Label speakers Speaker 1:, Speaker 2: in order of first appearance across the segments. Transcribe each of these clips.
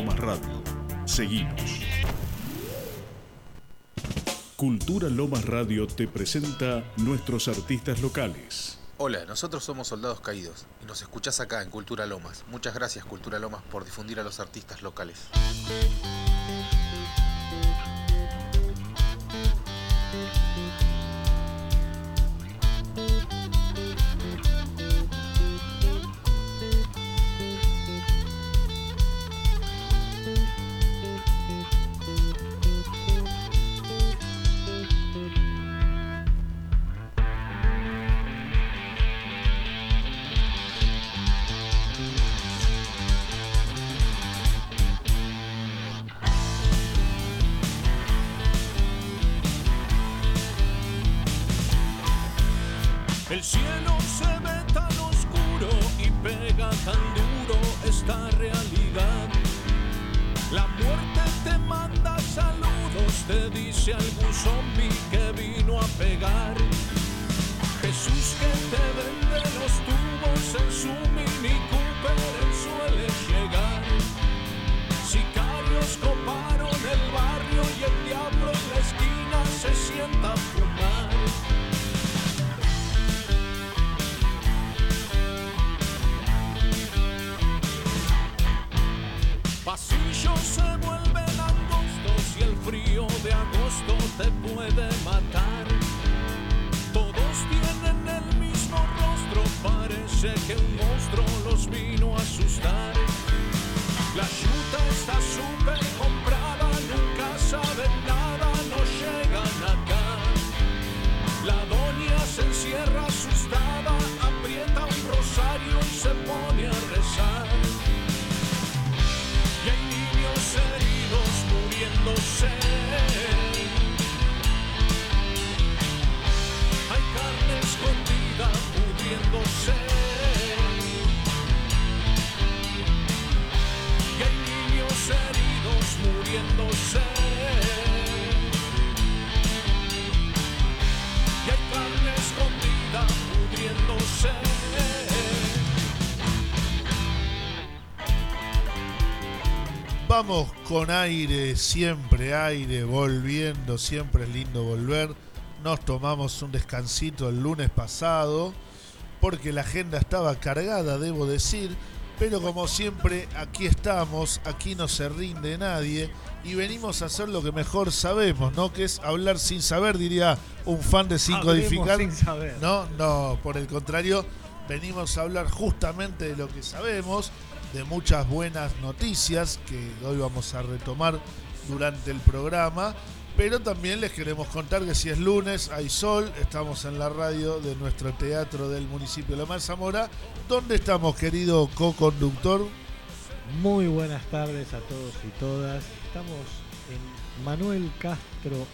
Speaker 1: Lomas Radio. Seguimos. Cultura Lomas Radio te presenta nuestros artistas locales.
Speaker 2: Hola, nosotros somos Soldados Caídos y nos escuchás acá en Cultura Lomas. Muchas gracias Cultura Lomas por difundir a los artistas locales.
Speaker 3: Vamos con aire, siempre aire, volviendo, siempre es lindo volver. Nos tomamos un descansito el lunes pasado porque la agenda estaba cargada, debo decir, pero como siempre aquí estamos, aquí no se rinde nadie y venimos a hacer lo que mejor sabemos, ¿no? Que es hablar sin saber, diría un fan de Sin
Speaker 4: Hablemos
Speaker 3: Codificar.
Speaker 4: sin saber.
Speaker 3: No, no, por el contrario, venimos a hablar justamente de lo que sabemos, de muchas buenas noticias que hoy vamos a retomar durante el programa, pero también les queremos contar que si es lunes, hay sol, estamos en la radio de nuestro teatro del municipio de de Zamora, ¿dónde estamos, querido co-conductor?
Speaker 4: Muy buenas tardes a todos y todas. Estamos en Manuel Castro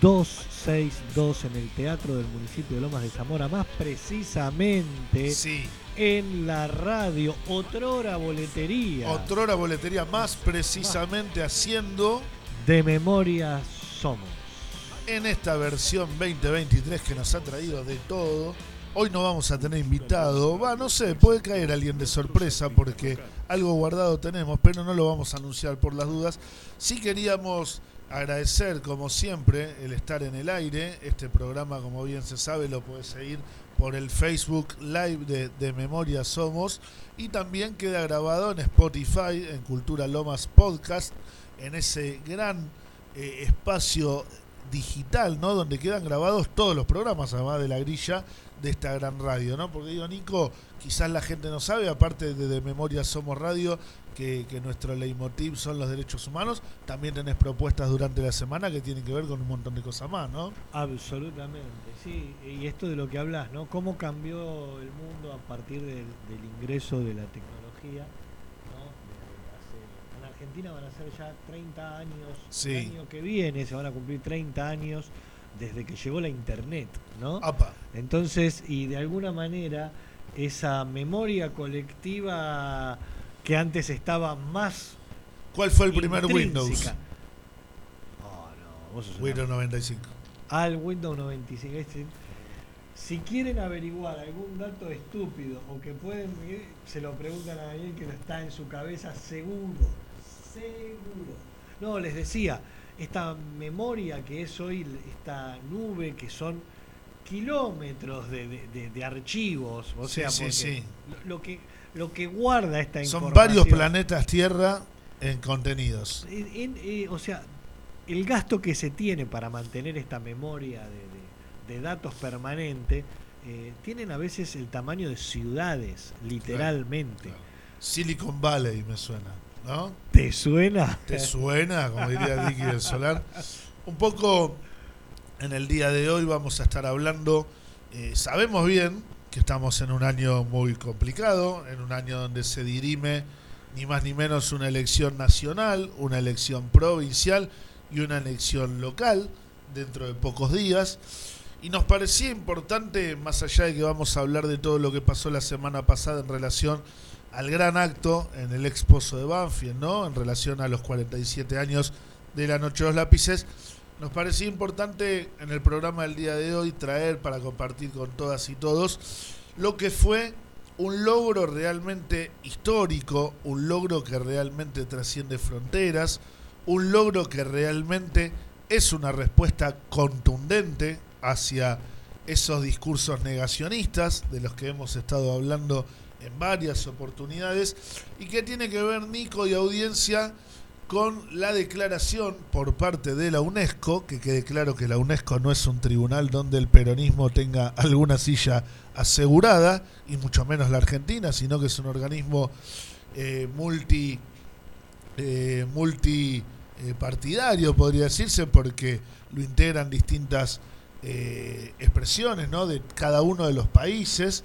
Speaker 4: 262 en el Teatro del municipio de Lomas de Zamora, más precisamente
Speaker 3: Sí,
Speaker 4: en la radio Otrora Boletería.
Speaker 3: otrora boletería, más precisamente haciendo
Speaker 4: de memoria somos.
Speaker 3: en esta versión 2023 que nos ha traído de todo. Hoy no vamos a tener invitado, va, no sé, puede caer alguien de sorpresa porque algo guardado tenemos, pero no lo vamos a anunciar por las dudas. Sí queríamos agradecer, como siempre, el estar en el aire. Este programa, como bien se sabe, lo puede seguir por el Facebook Live de, de Memoria Somos y también queda grabado en Spotify, en Cultura Lomas Podcast, en ese gran eh, espacio digital, ¿no? Donde quedan grabados todos los programas, además de la grilla de esta gran radio, ¿no? Porque digo, Nico, quizás la gente no sabe, aparte de, Memoria Somos Radio, que, que nuestro leitmotiv son los derechos humanos, también tenés propuestas durante la semana que tienen que ver con un montón de cosas más, ¿no?
Speaker 4: Absolutamente, sí. Y esto de lo que hablas, ¿no? ¿Cómo cambió el mundo a partir del ingreso de la tecnología? ¿no? Desde hace- en Argentina van a ser ya 30 años,
Speaker 3: Sí.
Speaker 4: el año que viene se van a cumplir 30 años desde que llegó la internet, ¿no?
Speaker 3: Apa,
Speaker 4: Entonces, y de alguna manera, esa memoria colectiva que antes estaba más
Speaker 3: ¿cuál fue el primer Windows?
Speaker 4: intrínseca. Oh, no, vos sos una
Speaker 3: Windows 95.
Speaker 4: al Windows 95. Este, si quieren averiguar algún dato estúpido o que pueden, eh, se lo preguntan a alguien que está en su cabeza seguro. No, les decía, esta memoria que es hoy, esta nube que son kilómetros de, archivos, o sea, Lo, que lo que guarda esta
Speaker 3: información. Son varios planetas Tierra en contenidos.
Speaker 4: o sea, el gasto que se tiene para mantener esta memoria de, datos permanente eh, tienen a veces el tamaño de ciudades, literalmente.
Speaker 3: Silicon Valley me suena, ¿no?
Speaker 4: ¿Te suena?
Speaker 3: ¿Te suena? Como diría Dicky del Solar. Un poco en el día de hoy vamos a estar hablando, eh, sabemos bien que estamos en un año muy complicado, en un año donde se dirime ni más ni menos una elección nacional, una elección provincial y una elección local dentro de pocos días. Y nos parecía importante, más allá de que vamos a hablar de todo lo que pasó la semana pasada en relación al gran acto en el exposo de Banfield, ¿no? En relación a los 47 años de la Noche de los Lápices, nos parecía importante en el programa del día de hoy traer para compartir con todas y todos lo que fue un logro realmente histórico, un logro que realmente trasciende fronteras, un logro que realmente es una respuesta contundente hacia esos discursos negacionistas de los que hemos estado hablando en varias oportunidades y que tiene que ver, Nico y audiencia, con la declaración por parte de la UNESCO, que quede claro que la UNESCO no es un tribunal donde el peronismo tenga alguna silla asegurada, y mucho menos la Argentina, sino que es un organismo eh, multi, eh, multi eh, podría decirse, porque lo integran distintas expresiones ¿no? de cada uno de los países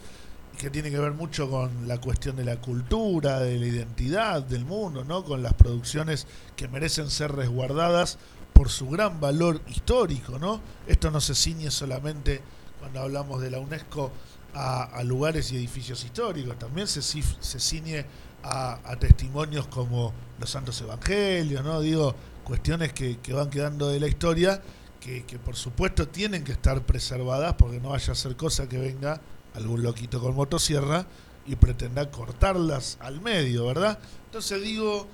Speaker 3: que tiene que ver mucho con la cuestión de la cultura, de la identidad del mundo, ¿no? Con las producciones que merecen ser resguardadas por su gran valor histórico, ¿no? Esto no se ciñe solamente cuando hablamos de la UNESCO a, lugares y edificios históricos, también se, ciñe a, testimonios como los santos evangelios, ¿no? Digo, cuestiones que, van quedando de la historia que, que por supuesto tienen que estar preservadas porque no vaya a ser cosa que venga algún loquito con motosierra y pretenda cortarlas al medio, ¿verdad? Entonces digo,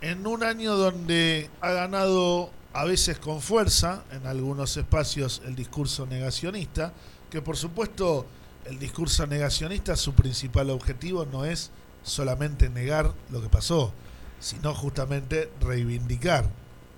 Speaker 3: en un año donde ha ganado a veces con fuerza en algunos espacios el discurso negacionista, que por supuesto el discurso negacionista su principal objetivo no es solamente negar lo que pasó, sino justamente reivindicar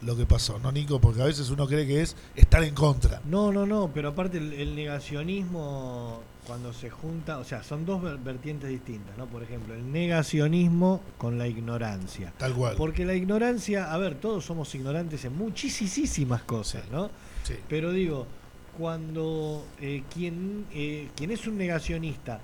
Speaker 3: lo que pasó, ¿no, Nico? Porque a veces uno cree que es estar en contra.
Speaker 4: No, no, no, pero aparte el negacionismo cuando se junta, o sea, son dos vertientes distintas, ¿no? Por ejemplo, el negacionismo con la ignorancia.
Speaker 3: Tal cual.
Speaker 4: Porque la ignorancia, a ver, todos somos ignorantes en muchísimas cosas, ¿no? Sí. Pero digo, cuando eh, quien, eh, quien es un negacionista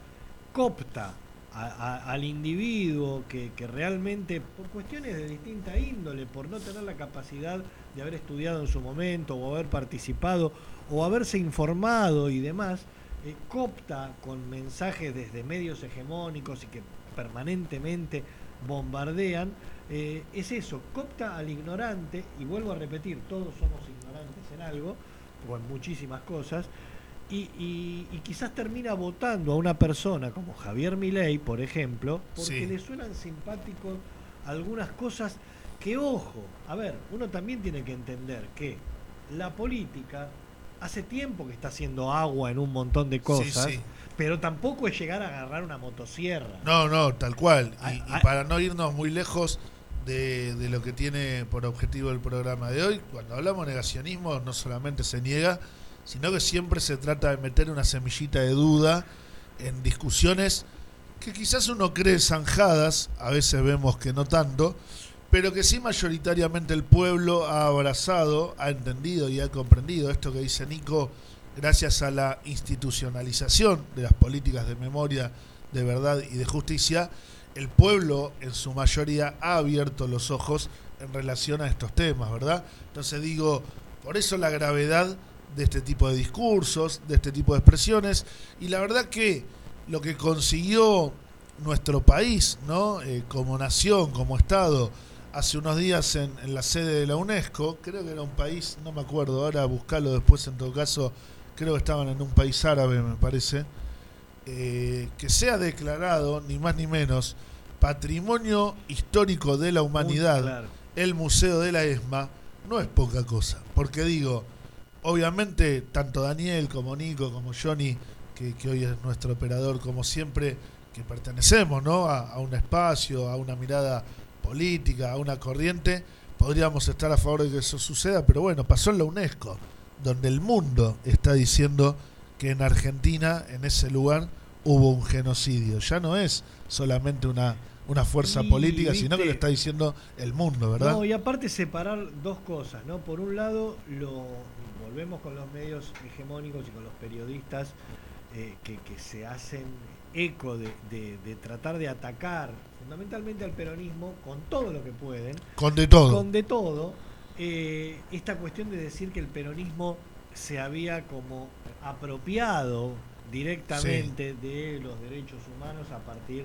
Speaker 4: copta al individuo que, que, realmente, por cuestiones de distinta índole, por no tener la capacidad de haber estudiado en su momento o haber participado o haberse informado y demás, eh, copta con mensajes desde medios hegemónicos y que permanentemente bombardean, eh, es eso, copta al ignorante, y vuelvo a repetir, todos somos ignorantes en algo, o en muchísimas cosas, y, quizás termina votando a una persona como Javier Milei, por ejemplo, porque le suenan simpáticos algunas cosas que, ojo, a ver, uno también tiene que entender que la política hace tiempo que está haciendo agua en un montón de cosas. Pero tampoco es llegar a agarrar una motosierra.
Speaker 3: No, no, tal cual. Y, para no irnos muy lejos de, lo que tiene por objetivo el programa de hoy, cuando hablamos de negacionismo no solamente se niega, sino que siempre se trata de meter una semillita de duda en discusiones que quizás uno cree zanjadas, a veces vemos que no tanto, pero que sí mayoritariamente el pueblo ha abrazado, ha entendido y ha comprendido esto que dice Nico, gracias a la institucionalización de las políticas de memoria, de verdad y de justicia, el pueblo en su mayoría ha abierto los ojos en relación a estos temas, ¿verdad? Entonces digo, por eso la gravedad de este tipo de discursos, de este tipo de expresiones, y la verdad que lo que consiguió nuestro país, ¿no? Eh, como nación, como Estado, hace unos días en, la sede de la UNESCO, creo que era un país, no me acuerdo, ahora buscarlo después en todo caso, creo que estaban en un país árabe, me parece, eh, que sea declarado, ni más ni menos, patrimonio histórico de la humanidad el Museo de la ESMA no es poca cosa. Porque digo, obviamente, tanto Daniel como Nico, como Johnny, que, que hoy es nuestro operador, como siempre, que pertenecemos ¿no? a, a un espacio, a una mirada política, a una corriente, podríamos estar a favor de que eso suceda, pero bueno, pasó en la UNESCO, donde el mundo está diciendo que en Argentina, en ese lugar, hubo un genocidio. Ya no es solamente una, una fuerza
Speaker 4: Y,
Speaker 3: política, sino que lo está diciendo el mundo, ¿verdad?
Speaker 4: No, y aparte separar dos cosas, ¿no? Por un lado, lo volvemos con los medios hegemónicos y con los periodistas eh, que, que se hacen eco de, de- de tratar de atacar fundamentalmente al peronismo con todo lo que pueden,
Speaker 3: Con de todo.
Speaker 4: con de todo, eh, esta cuestión de decir que el peronismo se había como apropiado directamente de los derechos humanos a partir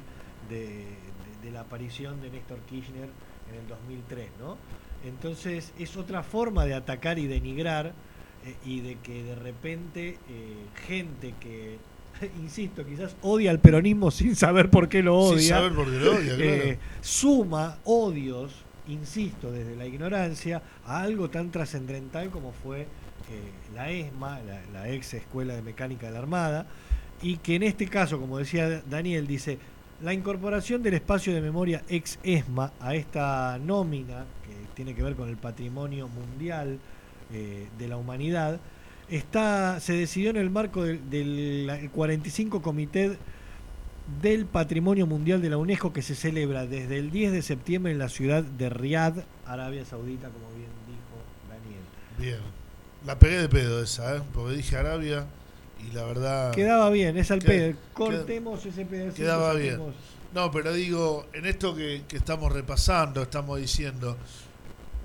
Speaker 4: de, de- de la aparición de Néstor Kirchner en el 2003, ¿no? Entonces es otra forma de atacar y denigrar eh, y de que de repente eh, gente que, insisto, quizás odia al peronismo sin saber por qué lo odia,
Speaker 3: Sin saber por qué lo odia, claro.
Speaker 4: eh, suma odios, insisto, desde la ignorancia, a algo tan trascendental como fue eh, la ESMA, la, la ex Escuela de Mecánica de la Armada, y que en este caso, como decía Daniel, dice, la incorporación del espacio de memoria ex ESMA a esta nómina, que tiene que ver con el patrimonio mundial eh, de la humanidad, está, se decidió en el marco del, del el 45 Comité del Patrimonio Mundial de la UNESCO que se celebra desde el 10 de septiembre en la ciudad de Riad, Arabia Saudita, como bien dijo Daniel.
Speaker 3: Bien. La pegué de pedo esa, ¿eh? porque dije Arabia y la verdad...
Speaker 4: Quedaba bien, es al pedo. Cortemos ese pedacito.
Speaker 3: quedaba bien. No, pero digo, en esto que, que estamos repasando, estamos diciendo,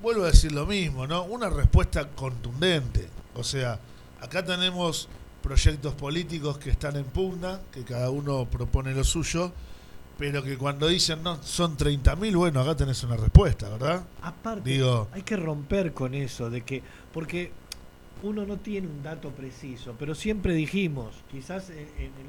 Speaker 3: vuelvo a decir lo mismo, ¿no? Una respuesta contundente. O sea, acá tenemos proyectos políticos que están en pugna, que cada uno propone lo suyo, pero que cuando dicen, no, son 30.000, bueno, acá tenés una respuesta, ¿verdad?
Speaker 4: Aparte,
Speaker 3: Digo-
Speaker 4: hay que romper con eso, de que, porque uno no tiene un dato preciso, pero siempre dijimos, quizás en,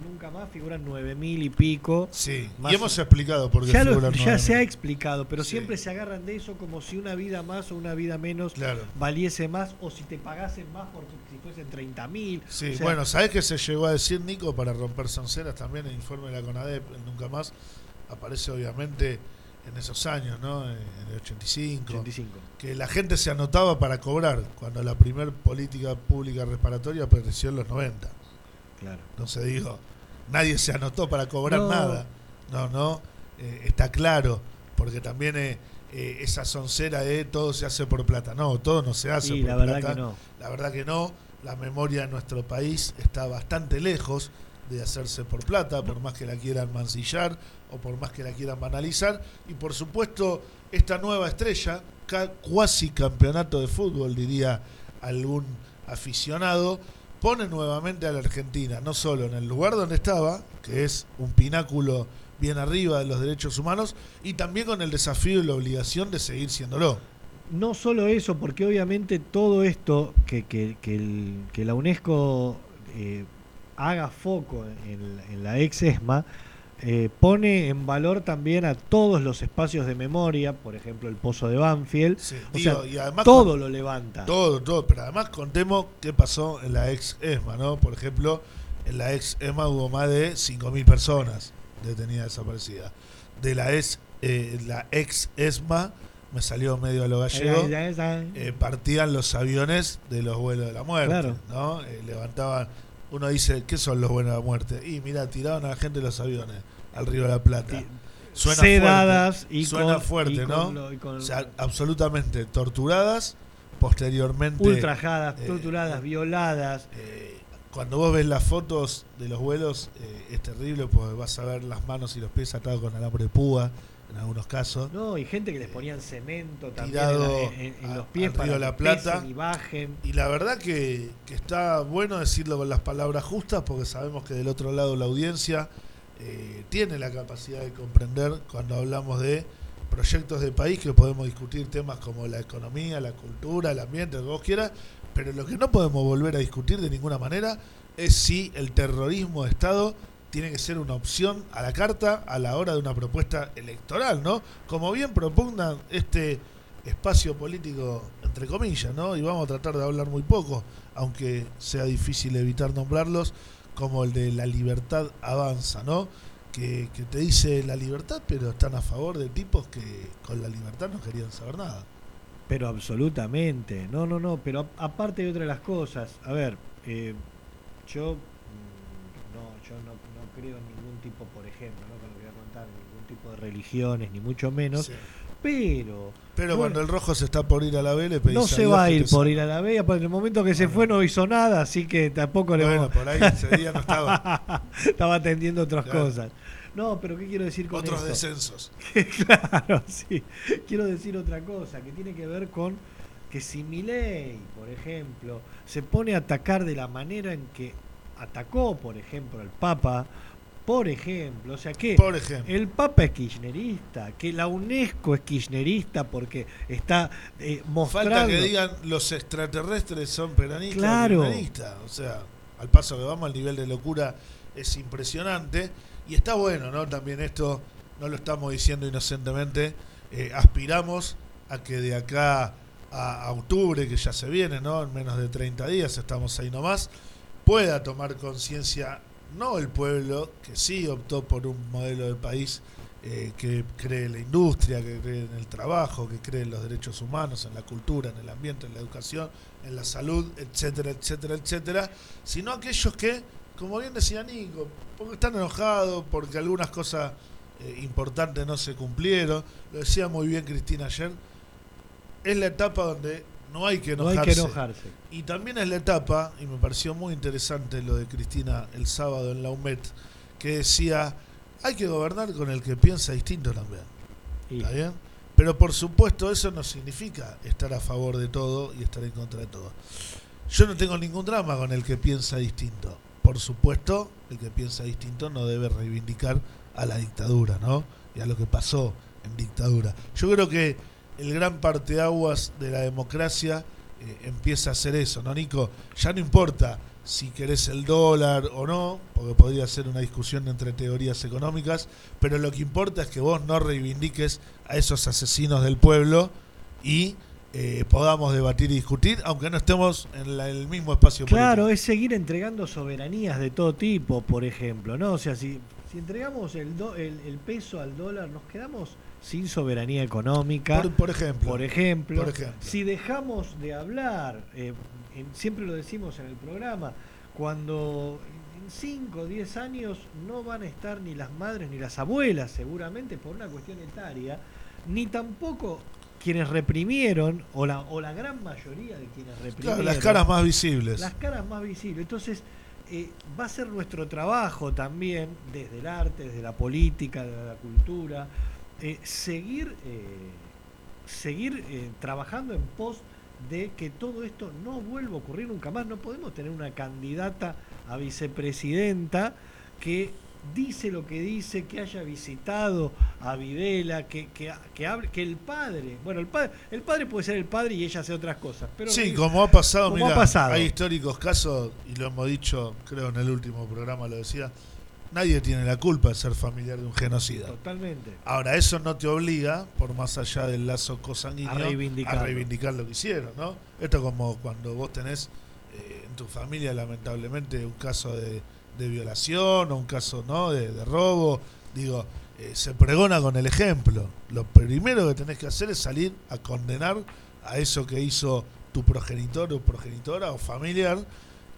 Speaker 4: Nunca Más figuran 9.000 y pico.
Speaker 3: Sí,
Speaker 4: Más
Speaker 3: y
Speaker 4: o-
Speaker 3: hemos explicado por qué
Speaker 4: Ya, lo- ya se
Speaker 3: 9.000.
Speaker 4: ha explicado, pero
Speaker 3: Sí.
Speaker 4: siempre se agarran de eso como si una vida más o una vida menos
Speaker 3: Claro.
Speaker 4: valiese más o si te pagasen más porque si fuesen 30.000.
Speaker 3: Sí,
Speaker 4: O sea,
Speaker 3: bueno, ¿sabés qué se llegó a decir Nico para romper sonceras también en el informe de la CONADEP, el Nunca Más? Aparece obviamente en esos años, ¿no? En el 85.
Speaker 4: 85.
Speaker 3: Que la gente se anotaba para cobrar cuando la primer política pública reparatoria apareció en los 90.
Speaker 4: Claro.
Speaker 3: Entonces digo, nadie se anotó para cobrar
Speaker 4: No.
Speaker 3: nada. No, no, eh, está claro, porque también eh, eh, esa soncera de todo se hace por plata. No, todo no se hace
Speaker 4: Y
Speaker 3: por
Speaker 4: la verdad
Speaker 3: plata.
Speaker 4: que no.
Speaker 3: La verdad que no. La memoria de nuestro país está bastante lejos de hacerse por plata, por más que la quieran mancillar o por más que la quieran banalizar. Y por supuesto, esta nueva estrella, cuasi campeonato de fútbol, diría algún aficionado, pone nuevamente a la Argentina, no solo en el lugar donde estaba, que es un pináculo bien arriba de los derechos humanos, y también con el desafío y la obligación de seguir siéndolo.
Speaker 4: No solo eso, porque obviamente todo esto que, que, que, la UNESCO eh, haga foco en, en la ex ESMA, eh, pone en valor también a todos los espacios de memoria, por ejemplo el Pozo de Banfield,
Speaker 3: Sí,
Speaker 4: o
Speaker 3: digo,
Speaker 4: sea,
Speaker 3: y además
Speaker 4: todo lo levanta.
Speaker 3: Todo, todo, pero además contemos qué pasó en la ex ESMA, ¿no? Por ejemplo, en la ex ESMA hubo más de 5.000 personas detenidas desaparecidas. De la ex, eh, la ex ESMA, me salió medio a lo gallego, eh, partían los aviones de los vuelos de la muerte,
Speaker 4: Claro.
Speaker 3: ¿no? Eh, levantaban, uno dice, ¿qué son los vuelos de la muerte? Y mira, tiraban a la gente de los aviones al Río de la Plata.
Speaker 4: Y-
Speaker 3: Suena
Speaker 4: sedadas
Speaker 3: fuerte,
Speaker 4: y
Speaker 3: suena
Speaker 4: con,
Speaker 3: fuerte,
Speaker 4: y
Speaker 3: ¿no?
Speaker 4: con lo- y con
Speaker 3: O sea, absolutamente torturadas, posteriormente...
Speaker 4: ultrajadas,
Speaker 3: eh,
Speaker 4: torturadas, violadas.
Speaker 3: Eh, cuando vos ves las fotos de los vuelos eh, es terrible porque vas a ver las manos y los pies atados con alambre de púa en algunos casos.
Speaker 4: No, y gente que les ponían cemento también
Speaker 3: Tirado
Speaker 4: en, en- en
Speaker 3: a-
Speaker 4: los pies para que
Speaker 3: la Plata.
Speaker 4: y bajen.
Speaker 3: Y la verdad que, que está bueno decirlo con las palabras justas porque sabemos que del otro lado la audiencia eh, tiene la capacidad de comprender cuando hablamos de proyectos de país que podemos discutir temas como la economía, la cultura, el ambiente, lo que vos quieras, pero lo que no podemos volver a discutir de ninguna manera es si el terrorismo de Estado tiene que ser una opción a la carta a la hora de una propuesta electoral, ¿no? Como bien propugnan este espacio político, entre comillas, ¿no? Y vamos a tratar de hablar muy poco, aunque sea difícil evitar nombrarlos, como el de la libertad avanza, ¿no? Que, que te dice la libertad, pero están a favor de tipos que con la libertad no querían saber nada.
Speaker 4: Pero absolutamente, no, no, no, pero aparte de otras las cosas, a ver, eh, yo mm, no, yo no, no creo en ningún tipo, por ejemplo, no con lo que voy a contar, en ningún tipo de religiones, ni mucho menos,
Speaker 3: Sí.
Speaker 4: pero
Speaker 3: Pero
Speaker 4: Bueno.
Speaker 3: cuando el rojo se está por ir a la B, le pedís
Speaker 4: no se va a ir por ir a la porque en el momento que se fue
Speaker 3: no.
Speaker 4: no hizo nada, así que tampoco le
Speaker 3: Bueno,
Speaker 4: vamos-
Speaker 3: por ahí ese día no estaba.
Speaker 4: estaba atendiendo otras
Speaker 3: Claro.
Speaker 4: cosas. No, pero ¿qué quiero decir con
Speaker 3: Otros
Speaker 4: esto?
Speaker 3: descensos.
Speaker 4: claro, sí. Quiero decir otra cosa, que tiene que ver con que si Milei, por ejemplo, se pone a atacar de la manera en que atacó, por ejemplo, al Papa, por ejemplo, o sea que
Speaker 3: Por
Speaker 4: el Papa es kirchnerista, que la UNESCO es kirchnerista porque está eh, mostrando...
Speaker 3: Falta que digan los extraterrestres son peronistas.
Speaker 4: Claro.
Speaker 3: kirchneristas. O sea, al paso que vamos, el nivel de locura es impresionante. Y está bueno, ¿no? También esto no lo estamos diciendo inocentemente. eh, aspiramos a que de acá a, a octubre, que ya se viene, ¿no? En menos de 30 días, estamos ahí nomás, pueda tomar conciencia, no el pueblo, que sí optó por un modelo de país eh, que cree en la industria, que cree en el trabajo, que cree en los derechos humanos, en la cultura, en el ambiente, en la educación, en la salud, etcétera, etcétera, etcétera, sino aquellos que, como bien decía Nico, porque están enojados, porque algunas cosas eh, importantes no se cumplieron, lo decía muy bien Cristina ayer, es la etapa donde no hay que
Speaker 4: no
Speaker 3: enojarse.
Speaker 4: hay que enojarse.
Speaker 3: Y también es la etapa, y me pareció muy interesante lo de Cristina el sábado en la UMET, que decía, hay que gobernar con el que piensa distinto también. ¿Está bien? Pero por supuesto eso no significa estar a favor de todo y estar en contra de todo. Yo no tengo ningún drama con el que piensa distinto. Por supuesto, el que piensa distinto no debe reivindicar a la dictadura, ¿no? Y a lo que pasó en dictadura. Yo creo que el gran parteaguas de la democracia eh, empieza a ser eso, ¿no, Nico? Ya no importa si querés el dólar o no, porque podría ser una discusión entre teorías económicas, pero lo que importa es que vos no reivindiques a esos asesinos del pueblo y eh, podamos debatir y discutir, aunque no estemos en la- el mismo espacio
Speaker 4: Claro,
Speaker 3: político.
Speaker 4: es seguir entregando soberanías de todo tipo, por ejemplo, ¿no? O sea, si, si entregamos el, do- el, el peso al dólar, nos quedamos sin soberanía económica.
Speaker 3: Por, por ejemplo.
Speaker 4: Por ejemplo,
Speaker 3: Por ejemplo.
Speaker 4: si dejamos de hablar, eh, en- siempre lo decimos en el programa, cuando en 5 o 10 años no van a estar ni las madres ni las abuelas, seguramente por una cuestión etaria, ni tampoco quienes reprimieron, o la, o la gran mayoría de quienes
Speaker 3: Claro,
Speaker 4: reprimieron.
Speaker 3: las caras más visibles.
Speaker 4: Las caras más visibles. Entonces, eh, va a ser nuestro trabajo también, desde el arte, desde la política, desde la cultura, eh, seguir, eh, seguir eh, trabajando en pos de que todo esto no vuelva a ocurrir nunca más. No podemos tener una candidata a vicepresidenta que dice lo que dice, que haya visitado a Videla, que, que, que hable, que el padre, bueno, el padre, el padre puede ser el padre y ella hace otras cosas, pero
Speaker 3: Sí, como ha pasado,
Speaker 4: como
Speaker 3: mira,
Speaker 4: ha pasado.
Speaker 3: hay históricos casos, y lo hemos dicho, creo en el último programa lo decía, nadie tiene la culpa de ser familiar de un genocida.
Speaker 4: totalmente.
Speaker 3: Ahora, eso no te obliga, por más allá del lazo cosanguíneo,
Speaker 4: A reivindicarlo.
Speaker 3: a reivindicar lo que hicieron, ¿no? Esto es como cuando vos tenés eh, en tu familia, lamentablemente, un caso de, de violación o un caso, ¿no?, de, de robo. Digo, eh, se pregona con el ejemplo. Lo primero que tenés que hacer es salir a condenar a eso que hizo tu progenitor o progenitora o familiar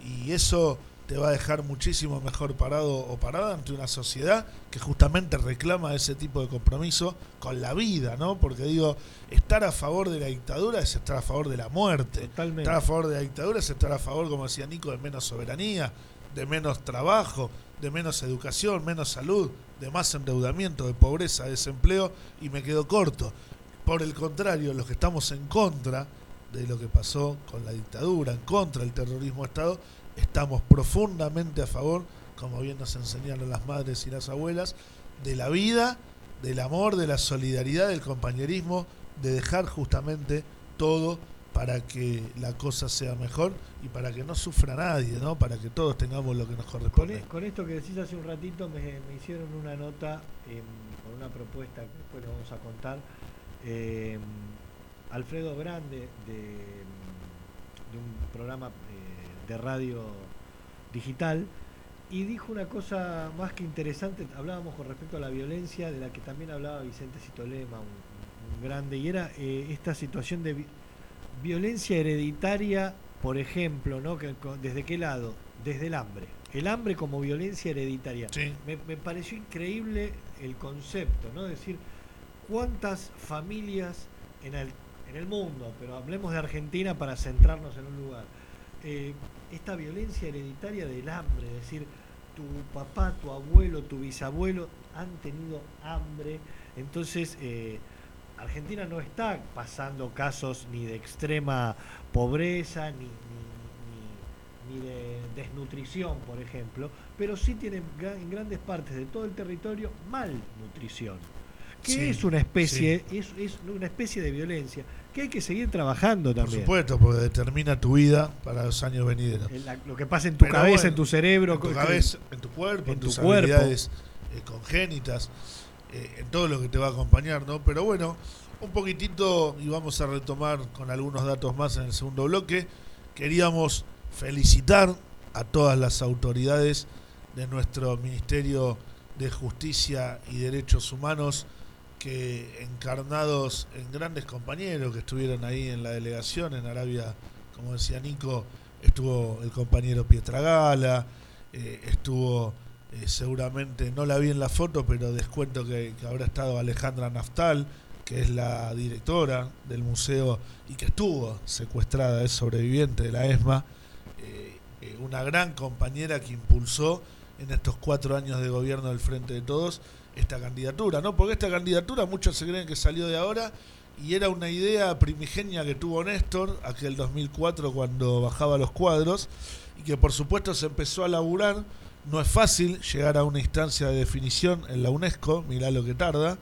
Speaker 3: y eso te va a dejar muchísimo mejor parado o parada ante una sociedad que justamente reclama ese tipo de compromiso con la vida, ¿no? Porque digo, estar a favor de la dictadura es estar a favor de la muerte.
Speaker 4: Totalmente.
Speaker 3: Estar a favor de la dictadura es estar a favor, como decía Nico, de menos soberanía, de menos trabajo, de menos educación, menos salud, de más endeudamiento, de pobreza, de desempleo, y me quedo corto. Por el contrario, los que estamos en contra de lo que pasó con la dictadura, en contra del terrorismo de Estado, estamos profundamente a favor, como bien nos enseñaron las madres y las abuelas, de la vida, del amor, de la solidaridad, del compañerismo, de dejar justamente todo para que la cosa sea mejor y para que no sufra nadie, ¿no? Para que todos tengamos lo que nos corresponde.
Speaker 4: e- con esto que decís hace un ratito, me, me hicieron una nota em, con una propuesta que después le vamos a contar. em, Alfredo Grande de, de un programa de radio digital y dijo una cosa más que interesante, hablábamos con respecto a la violencia, de la que también hablaba Vicente Citolema, un, un grande, y era eh, esta situación de vi- violencia hereditaria, por ejemplo, ¿no? Que, ¿Desde qué lado? Desde el hambre. El hambre como violencia hereditaria.
Speaker 3: Sí.
Speaker 4: Me, me pareció increíble el concepto, ¿no? Es decir, cuántas familias en el, en el mundo, pero hablemos de Argentina para centrarnos en un lugar, eh, esta violencia hereditaria del hambre, es decir, tu papá, tu abuelo, tu bisabuelo han tenido hambre, entonces eh, Argentina no está pasando casos ni de extrema pobreza, ni, ni- ni- ni de desnutrición, por ejemplo, pero sí tiene en grandes partes de todo el territorio malnutrición que
Speaker 3: Sí,
Speaker 4: es una especie es, es una especie de violencia que hay que seguir trabajando
Speaker 3: Por
Speaker 4: también
Speaker 3: supuesto, porque determina tu vida para los años venideros.
Speaker 4: El- lo que pasa en tu
Speaker 3: Pero
Speaker 4: cabeza
Speaker 3: bueno,
Speaker 4: en tu cerebro
Speaker 3: en tu cabeza, en tu cuerpo, en,
Speaker 4: tu
Speaker 3: tus
Speaker 4: cuerpo.
Speaker 3: habilidades eh, congénitas, eh, en todo lo que te va a acompañar, ¿no? Pero bueno, un poquitito y vamos a retomar con algunos datos más en el segundo bloque. Queríamos felicitar a todas las autoridades de nuestro Ministerio de Justicia y Derechos Humanos que encarnados en grandes compañeros que estuvieron ahí en la delegación en Arabia, como decía Nico, estuvo el compañero Pietragala, eh, estuvo eh, seguramente, no la vi en la foto, pero descuento que, habrá estado Alejandra Naftal, que es la directora del museo y que estuvo secuestrada, es sobreviviente de la ESMA, eh, una gran compañera que impulsó en estos cuatro años de gobierno del Frente de Todos esta candidatura, ¿no? Porque esta candidatura muchos se creen que salió de ahora y era una idea primigenia que tuvo Néstor aquel 2004 cuando bajaba los cuadros y que por supuesto se empezó a laburar. No es fácil llegar a una instancia de definición en la UNESCO, mirá lo que tarda,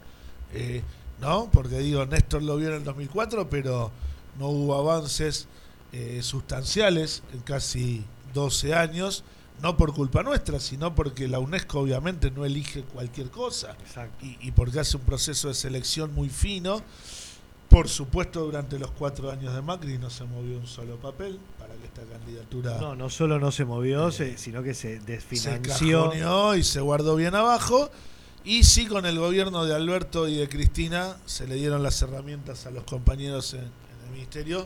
Speaker 3: eh, ¿no? Porque digo, Néstor lo vio en el 2004, pero no hubo avances eh, sustanciales en casi 12 años, no por culpa nuestra, sino porque la UNESCO obviamente no elige cualquier cosa
Speaker 4: Exacto.
Speaker 3: y, y porque hace un proceso de selección muy fino. Por supuesto, durante los cuatro años de Macri no se movió un solo papel para que esta candidatura
Speaker 4: no no solo no se movió
Speaker 3: Eh,
Speaker 4: se- sino que se
Speaker 3: se
Speaker 4: desfinanció
Speaker 3: cajoneó y se guardó bien abajo. Y sí, con el gobierno de Alberto y de Cristina se le dieron las herramientas a los compañeros en, en el ministerio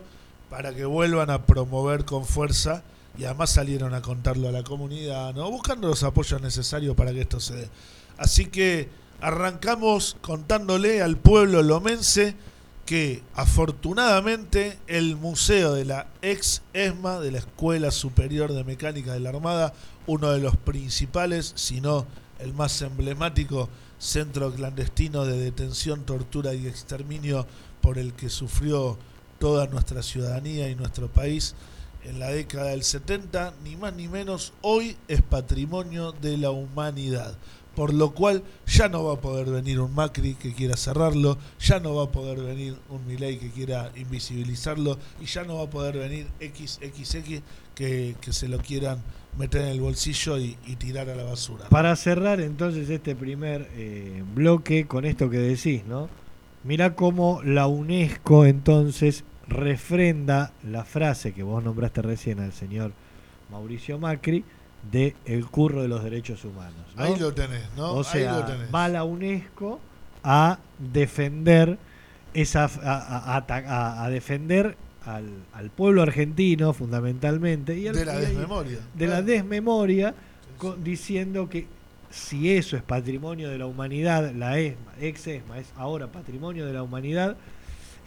Speaker 3: para que vuelvan a promover con fuerza y además salieron a contarlo a la comunidad, ¿no? buscando los apoyos necesarios para que esto se dé. Así que arrancamos contándole al pueblo lomense que afortunadamente el museo de la ex ESMA, de la Escuela Superior de Mecánica de la Armada, uno de los principales, si no el más emblemático centro clandestino de detención, tortura y exterminio por el que sufrió toda nuestra ciudadanía y nuestro país en la década del 70, ni más ni menos, hoy es patrimonio de la humanidad. Por lo cual ya no va a poder venir un Macri que quiera cerrarlo, ya no va a poder venir un Milei que quiera invisibilizarlo y ya no va a poder venir XXX que, que se lo quieran meter en el bolsillo y, tirar a la basura.
Speaker 4: para cerrar entonces este primer eh, bloque con esto que decís no Mirá cómo la UNESCO entonces refrenda la frase que vos nombraste recién al señor Mauricio Macri de el curro de los derechos humanos. ¿no?
Speaker 3: Ahí lo tenés, ¿no?
Speaker 4: O
Speaker 3: Ahí
Speaker 4: sea,
Speaker 3: lo tenés.
Speaker 4: va la UNESCO a defender esa a, a- a- a- a defender al, al pueblo argentino fundamentalmente y al-
Speaker 3: de la desmemoria.
Speaker 4: de la desmemoria diciendo que si eso es patrimonio de la humanidad, la ESMA, ex ESMA es ahora patrimonio de la humanidad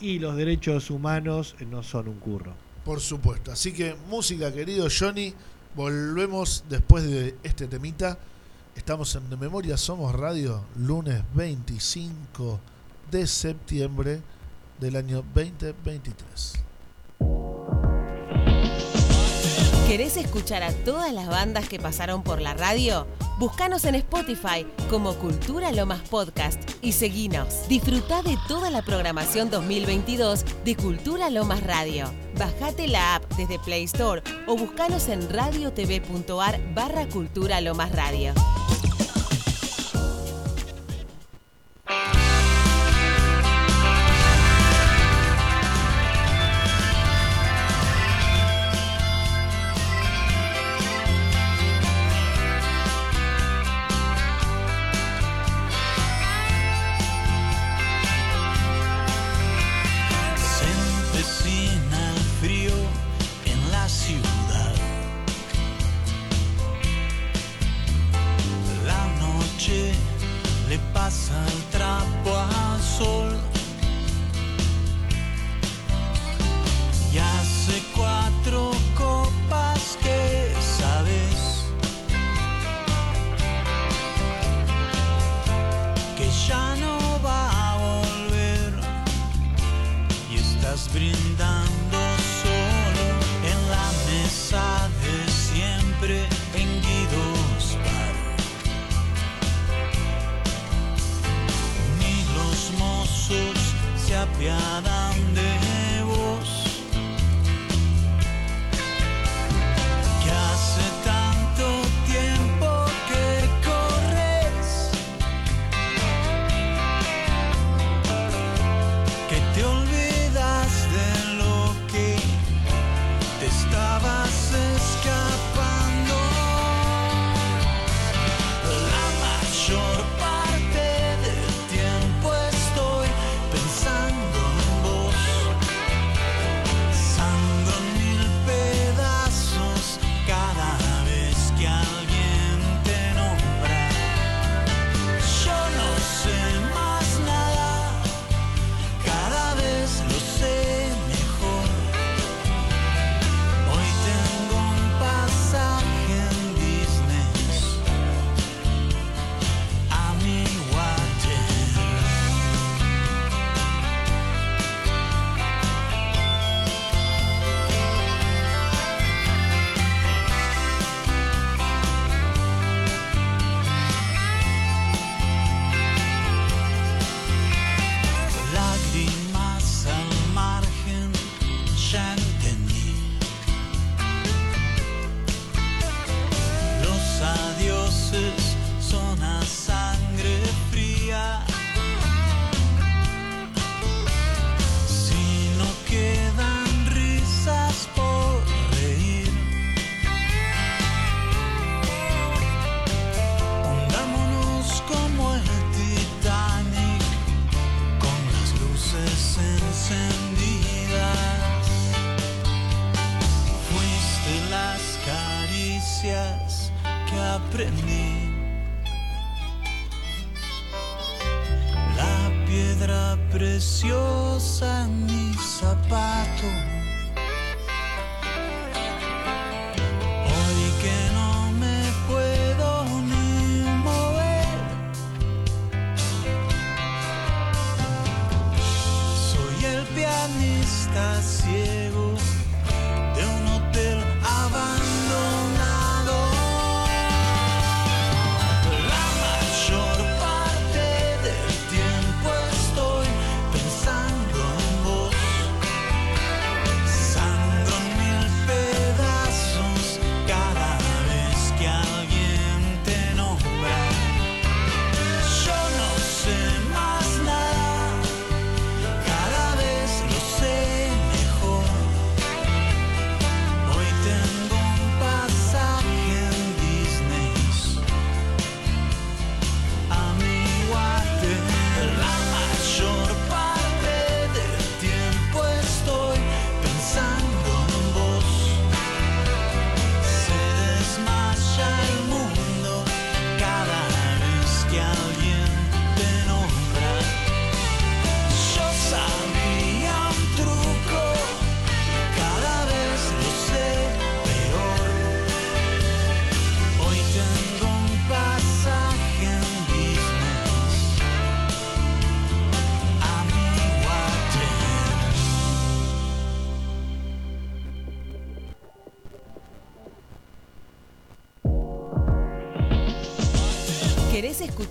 Speaker 4: y los derechos humanos no son un curro.
Speaker 3: Por supuesto. Así que música, querido Johnny. Volvemos después de este temita. Estamos en Memoria Somos Radio, lunes 25 de septiembre del año 2023.
Speaker 5: ¿Querés escuchar a todas las bandas que pasaron por la radio? Búscanos en Spotify como Cultura Lomas Podcast y seguinos. Disfruta de toda la programación 2022 de Cultura Lomas Radio. Bajate la app desde Play Store o buscanos en radiotv.ar barra Cultura Lomas Radio.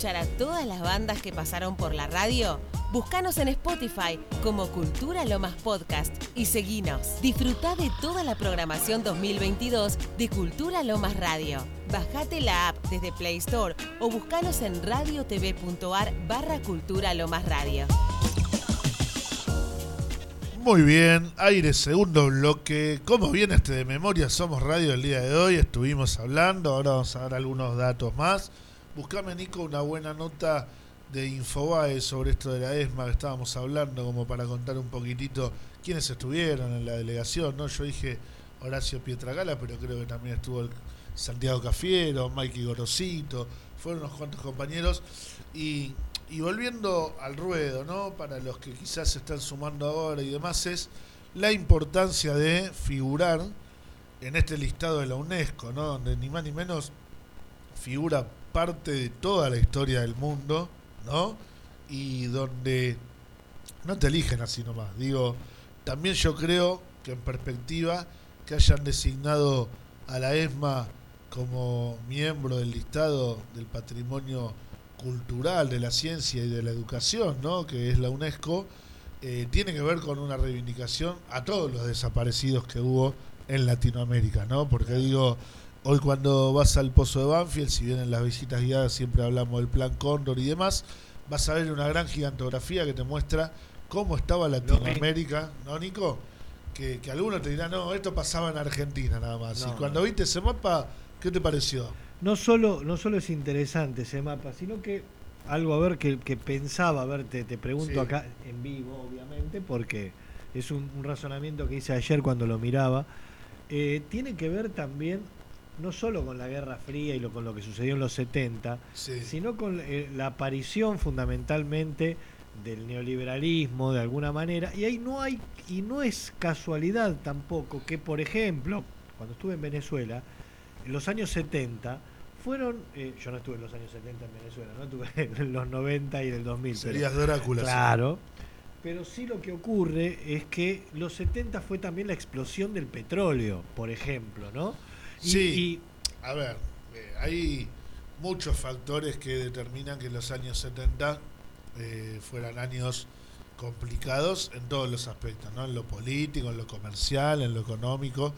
Speaker 5: Escuchar a todas las bandas que pasaron por la radio? Búscanos en Spotify como Cultura Lomas Podcast y seguinos. Disfruta de toda la programación 2022 de Cultura Lomas Radio. Bajate la app desde Play Store o buscanos en radiotv.ar barra Cultura Lomas Radio.
Speaker 3: Muy bien, aire segundo bloque. ¿Cómo viene este de memoria? Somos Radio el día de hoy, estuvimos hablando, ahora vamos a dar algunos datos más. Buscame, Nico, una buena nota de Infobae sobre esto de la ESMA que estábamos hablando, como para contar un poquitito quiénes estuvieron en la delegación. ¿no? Yo dije Horacio Pietragala, pero creo que también estuvo Santiago Cafiero, Mikey Gorosito, fueron unos cuantos compañeros. Y, y volviendo al ruedo, ¿no? Para los que quizás se están sumando ahora y demás, es la importancia de figurar en este listado de la UNESCO, ¿no? Donde ni más ni menos figura parte de toda la historia del mundo, ¿no? Y donde no te eligen así nomás. Digo, También yo creo que en perspectiva que hayan designado a la ESMA como miembro del listado del patrimonio cultural de la ciencia y de la educación, ¿no? que es la UNESCO, eh, tiene que ver con una reivindicación a todos los desaparecidos que hubo en Latinoamérica, ¿no? Porque digo, hoy cuando vas al Pozo de Banfield, si bien en las visitas guiadas siempre hablamos del Plan Cóndor y demás, vas a ver una gran gigantografía que te muestra cómo estaba Latinoamérica, ¿no, Nico? Que, que algunos te dirán, no, esto pasaba en Argentina nada más.
Speaker 4: No,
Speaker 3: y cuando
Speaker 4: no.
Speaker 3: viste ese mapa, ¿qué te pareció?
Speaker 4: No solo, no solo es interesante ese mapa, sino que algo a ver que, que pensaba, a ver, te, te pregunto
Speaker 3: Sí.
Speaker 4: acá en vivo, obviamente, porque es un, un razonamiento que hice ayer cuando lo miraba. Eh, tiene que ver también no solo con la Guerra Fría y lo, con lo que sucedió en los 70,
Speaker 3: Sí.
Speaker 4: sino con eh, la aparición fundamentalmente del neoliberalismo de alguna manera y ahí no hay y no es casualidad tampoco que por ejemplo cuando estuve en Venezuela en los años 70 fueron eh, yo no estuve en los años 70 en Venezuela no estuve en los 90 y del 2000 pero-
Speaker 3: Serías Drácula. sí.
Speaker 4: Claro. Pero sí lo que ocurre es que los 70 fue también la explosión del petróleo, por ejemplo, ¿no? Y-
Speaker 3: Sí. A ver, eh, hay muchos factores que determinan que los años 70 eh, fueran años complicados en todos los aspectos, ¿no? En lo político, en lo comercial, en lo económico.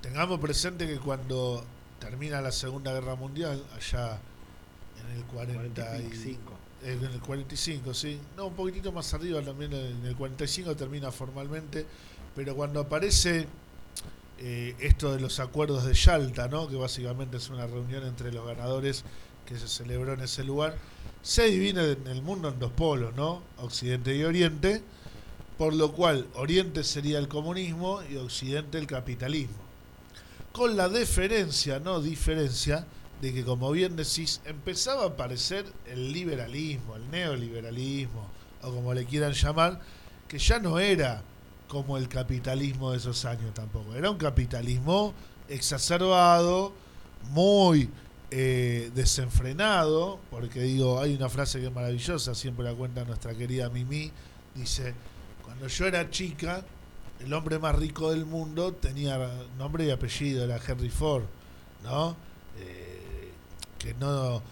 Speaker 3: Tengamos presente que cuando termina la Segunda Guerra Mundial, allá en el 40 y-
Speaker 4: 45.
Speaker 3: eh, en el 45, sí. No, un poquitito más arriba también, en el 45 termina formalmente, pero cuando aparece eh, esto de los acuerdos de Yalta, ¿no? que básicamente es una reunión entre los ganadores que se celebró en ese lugar, se divide en el mundo en dos polos, ¿no? Occidente y Oriente, por lo cual Oriente sería el comunismo y Occidente el capitalismo. Con la diferencia, no diferencia, de que como bien decís, empezaba a aparecer el liberalismo, el neoliberalismo, o como le quieran llamar, que ya no era como el capitalismo de esos años tampoco. Era un capitalismo exacerbado, muy eh, desenfrenado, porque digo, hay una frase que es maravillosa, siempre la cuenta nuestra querida Mimi, dice, cuando yo era chica, el hombre más rico del mundo tenía nombre y apellido, era Henry Ford, ¿no? Eh, que no,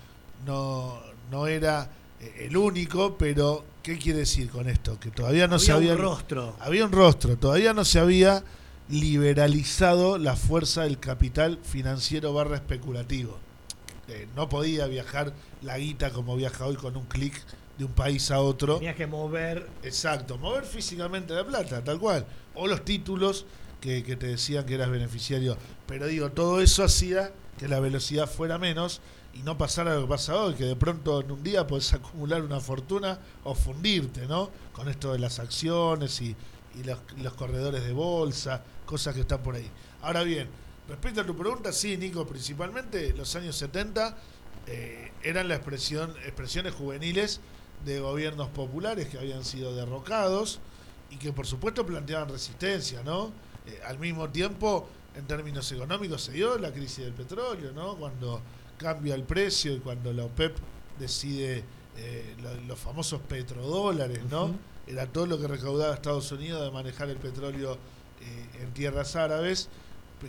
Speaker 3: no, no era eh, el único, pero ¿qué quiere decir con esto? Que todavía no se
Speaker 4: Había
Speaker 3: había...
Speaker 4: un rostro.
Speaker 3: Había un rostro, todavía no se había liberalizado la fuerza del capital financiero barra especulativo. Eh, no podía viajar la guita como viaja hoy con un clic de un país a otro.
Speaker 4: Tenías que mover.
Speaker 3: Exacto, mover físicamente la plata, tal cual. O los títulos que, que te decían que eras beneficiario. Pero digo, todo eso hacía que la velocidad fuera menos y no pasara lo que pasa hoy, que de pronto en un día puedes acumular una fortuna o fundirte, ¿no? Con esto de las acciones y, los, los corredores de bolsa, cosas que están por ahí. Ahora bien, respecto a tu pregunta, sí, Nico, principalmente los años 70 eh, eran la expresión, expresiones juveniles de gobiernos populares que habían sido derrocados y que por supuesto planteaban resistencia, ¿no? Eh, al mismo tiempo, en términos económicos, se dio la crisis del petróleo, ¿no? Cuando cambia el precio y cuando la OPEP decide eh, lo- los famosos petrodólares, ¿no? Era todo lo que recaudaba Estados Unidos de manejar el petróleo eh, en tierras árabes,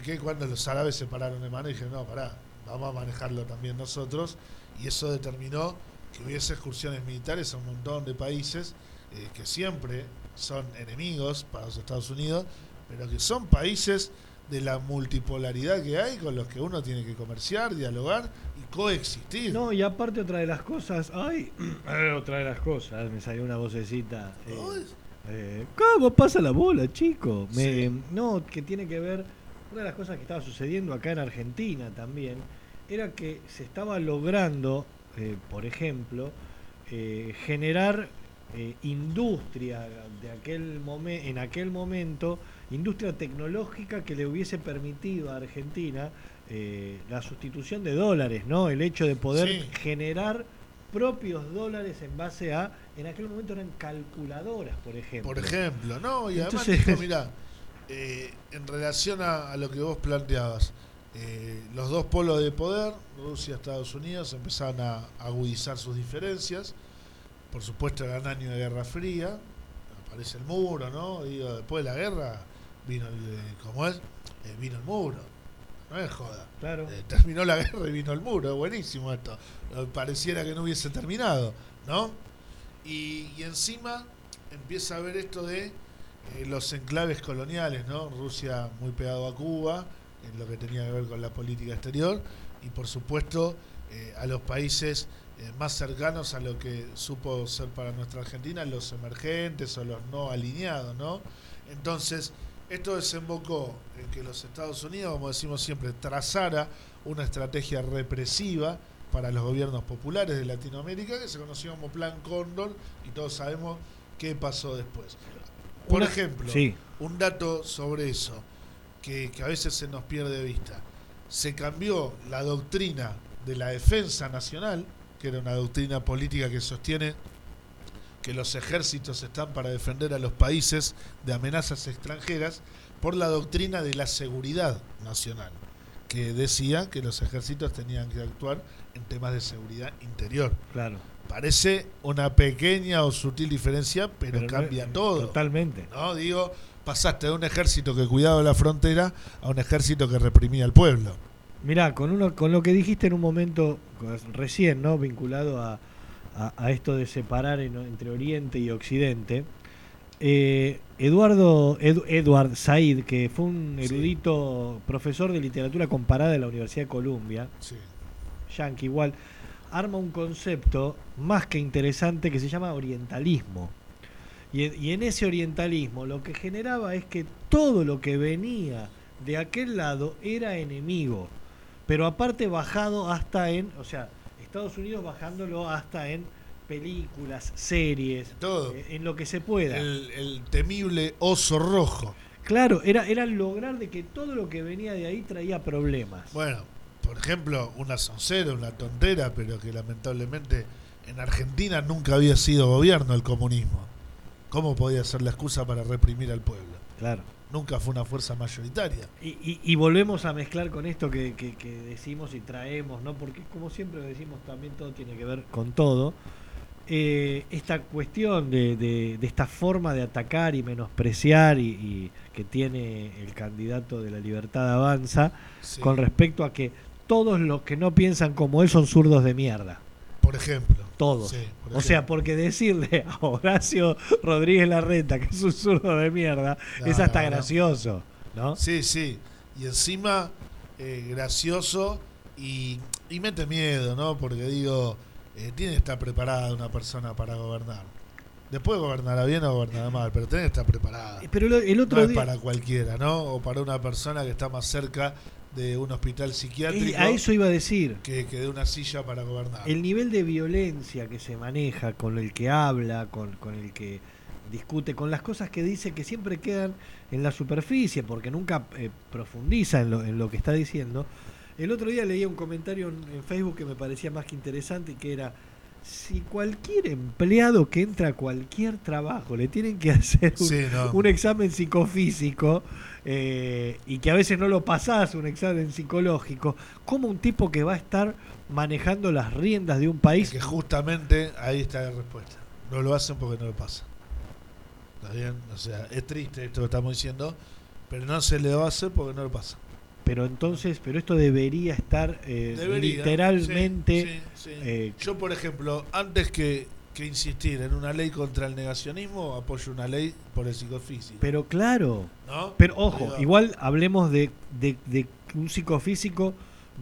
Speaker 3: que cuando los árabes se pararon de mano y dijeron, no, pará, vamos a manejarlo también nosotros, y eso determinó que hubiese excursiones militares a un montón de países eh, que siempre son enemigos para los Estados Unidos, pero que son países de la multipolaridad que hay con los que uno tiene que comerciar, dialogar y coexistir.
Speaker 4: No, y aparte otra de las cosas, ay, otra de las cosas, me salió una vocecita. eh, eh, ¿Cómo pasa la bola, chico? Me-
Speaker 3: Sí.
Speaker 4: No, que tiene que ver, una de las cosas que estaba sucediendo acá en Argentina también, era que se estaba logrando, eh, por ejemplo, eh, generar eh, industria de aquel momen- en aquel momento, industria tecnológica que le hubiese permitido a Argentina eh, la sustitución de dólares, ¿no? El hecho de poder
Speaker 3: Sí.
Speaker 4: generar propios dólares en base a, en aquel momento eran calculadoras, por ejemplo.
Speaker 3: Por ejemplo, no, y además,
Speaker 4: Entonces-
Speaker 3: Nico, mirá, eh, en relación a, a lo que vos planteabas, eh, los dos polos de poder, Rusia y Estados Unidos, empezaron a agudizar sus diferencias. Por supuesto, eran años de Guerra Fría. Aparece el muro, ¿no? Digo, después de la guerra vino el, ¿cómo es? Eh, vino el muro. No es joda.
Speaker 4: Claro.
Speaker 3: Eh, terminó la guerra y vino el muro, buenísimo esto. Eh, Pareciera que no hubiese terminado, ¿no? Y, y encima empieza a ver esto de eh, los enclaves coloniales, ¿no? Rusia muy pegado a Cuba, en lo que tenía que ver con la política exterior, y por supuesto a los países más cercanos a lo que supo ser para nuestra Argentina, los emergentes o los no alineados, ¿no? Entonces, esto desembocó en que los Estados Unidos, como decimos siempre, trazara una estrategia represiva para los gobiernos populares de Latinoamérica que se conoció como Plan Cóndor y todos sabemos qué pasó después. Por
Speaker 4: Una-
Speaker 3: ejemplo,
Speaker 4: Sí.
Speaker 3: un dato sobre eso que, que a veces se nos pierde de vista. Se cambió la doctrina de la defensa nacional, que era una doctrina política que sostiene que los ejércitos están para defender a los países de amenazas extranjeras, por la doctrina de la seguridad nacional, que decía que los ejércitos tenían que actuar en temas de seguridad interior.
Speaker 4: Claro.
Speaker 3: Parece una pequeña o sutil diferencia, pero,
Speaker 4: Pero no-
Speaker 3: cambia todo.
Speaker 4: Totalmente.
Speaker 3: ¿no? Digo, pasaste de un ejército que cuidaba la frontera a un ejército que reprimía al pueblo.
Speaker 4: Mirá, con, uno, con lo que dijiste en un momento recién, ¿no? Vinculado a, a- a esto de separar en- entre Oriente y Occidente, eh, Eduardo Edu- Edward Said, que fue un
Speaker 3: Sí.
Speaker 4: erudito profesor de literatura comparada de la Universidad de Columbia,
Speaker 3: Sí.
Speaker 4: yankee igual, arma un concepto más que interesante que se llama orientalismo. Y, en- y en ese orientalismo lo que generaba es que todo lo que venía de aquel lado era enemigo, pero aparte bajado hasta en, o sea, Estados Unidos bajándolo hasta en películas, series,
Speaker 3: Todo.
Speaker 4: eh, en lo que se pueda.
Speaker 3: El, el temible oso rojo.
Speaker 4: Claro, era, era lograr de que todo lo que venía de ahí traía problemas.
Speaker 3: Bueno, por ejemplo, una soncera, una tontera, pero que lamentablemente en Argentina nunca había sido gobierno el comunismo. ¿Cómo podía ser la excusa para reprimir al pueblo?
Speaker 4: Claro.
Speaker 3: Nunca fue una fuerza mayoritaria.
Speaker 4: Y, y- y volvemos a mezclar con esto que, que- que decimos y traemos, ¿no? Porque como siempre decimos, también todo tiene que ver con todo. Eh, esta cuestión de, de- de esta forma de atacar y menospreciar y, y que tiene el candidato de la libertad avanza
Speaker 3: Sí.
Speaker 4: con respecto a que todos los que no piensan como él son zurdos de mierda.
Speaker 3: Por ejemplo.
Speaker 4: Todos.
Speaker 3: Sí,
Speaker 4: O sea, porque decirle a Horacio Rodríguez Larreta que es un zurdo de mierda
Speaker 3: No,
Speaker 4: es hasta
Speaker 3: no,
Speaker 4: gracioso, ¿no?
Speaker 3: Sí, sí. Y encima, eh, gracioso y, y mete miedo, ¿no? Porque digo, eh, tiene que estar preparada una persona para gobernar. Después gobernará bien o gobernará mal, pero tiene que estar preparada.
Speaker 4: Pero lo- el otro
Speaker 3: no es
Speaker 4: día...
Speaker 3: para cualquiera, ¿no? O para una persona que está más cerca de un hospital
Speaker 4: Y
Speaker 3: psiquiátrico
Speaker 4: a eso iba a decir.
Speaker 3: que, que de una silla para gobernar.
Speaker 4: El nivel de violencia que se maneja, con el que habla, con, con el que discute, con las cosas que dice que siempre quedan en la superficie, porque nunca eh, profundiza en lo, en lo que está diciendo. El otro día leía un comentario en, en Facebook que me parecía más que interesante, que era, si cualquier empleado que entra a cualquier trabajo le tienen que hacer un,
Speaker 3: Sí, no.
Speaker 4: un examen psicofísico eh, y que a veces no lo pasás, un examen psicológico, como un tipo que va a estar manejando las riendas de un
Speaker 3: Es
Speaker 4: país
Speaker 3: que justamente ahí está la respuesta. No lo hacen porque no lo pasan. ¿Está bien? O sea, es triste esto que estamos diciendo, pero no se le va a hacer porque no lo pasa.
Speaker 4: Pero entonces, pero esto debería estar eh,
Speaker 3: Debería,
Speaker 4: literalmente
Speaker 3: sí, sí, sí.
Speaker 4: eh,
Speaker 3: Yo, por ejemplo, antes que, que insistir en una ley contra el negacionismo, apoyo una ley por el psicofísico.
Speaker 4: pero claro,
Speaker 3: ¿no?
Speaker 4: pero ojo,
Speaker 3: Digo,
Speaker 4: igual hablemos de, de, de un psicofísico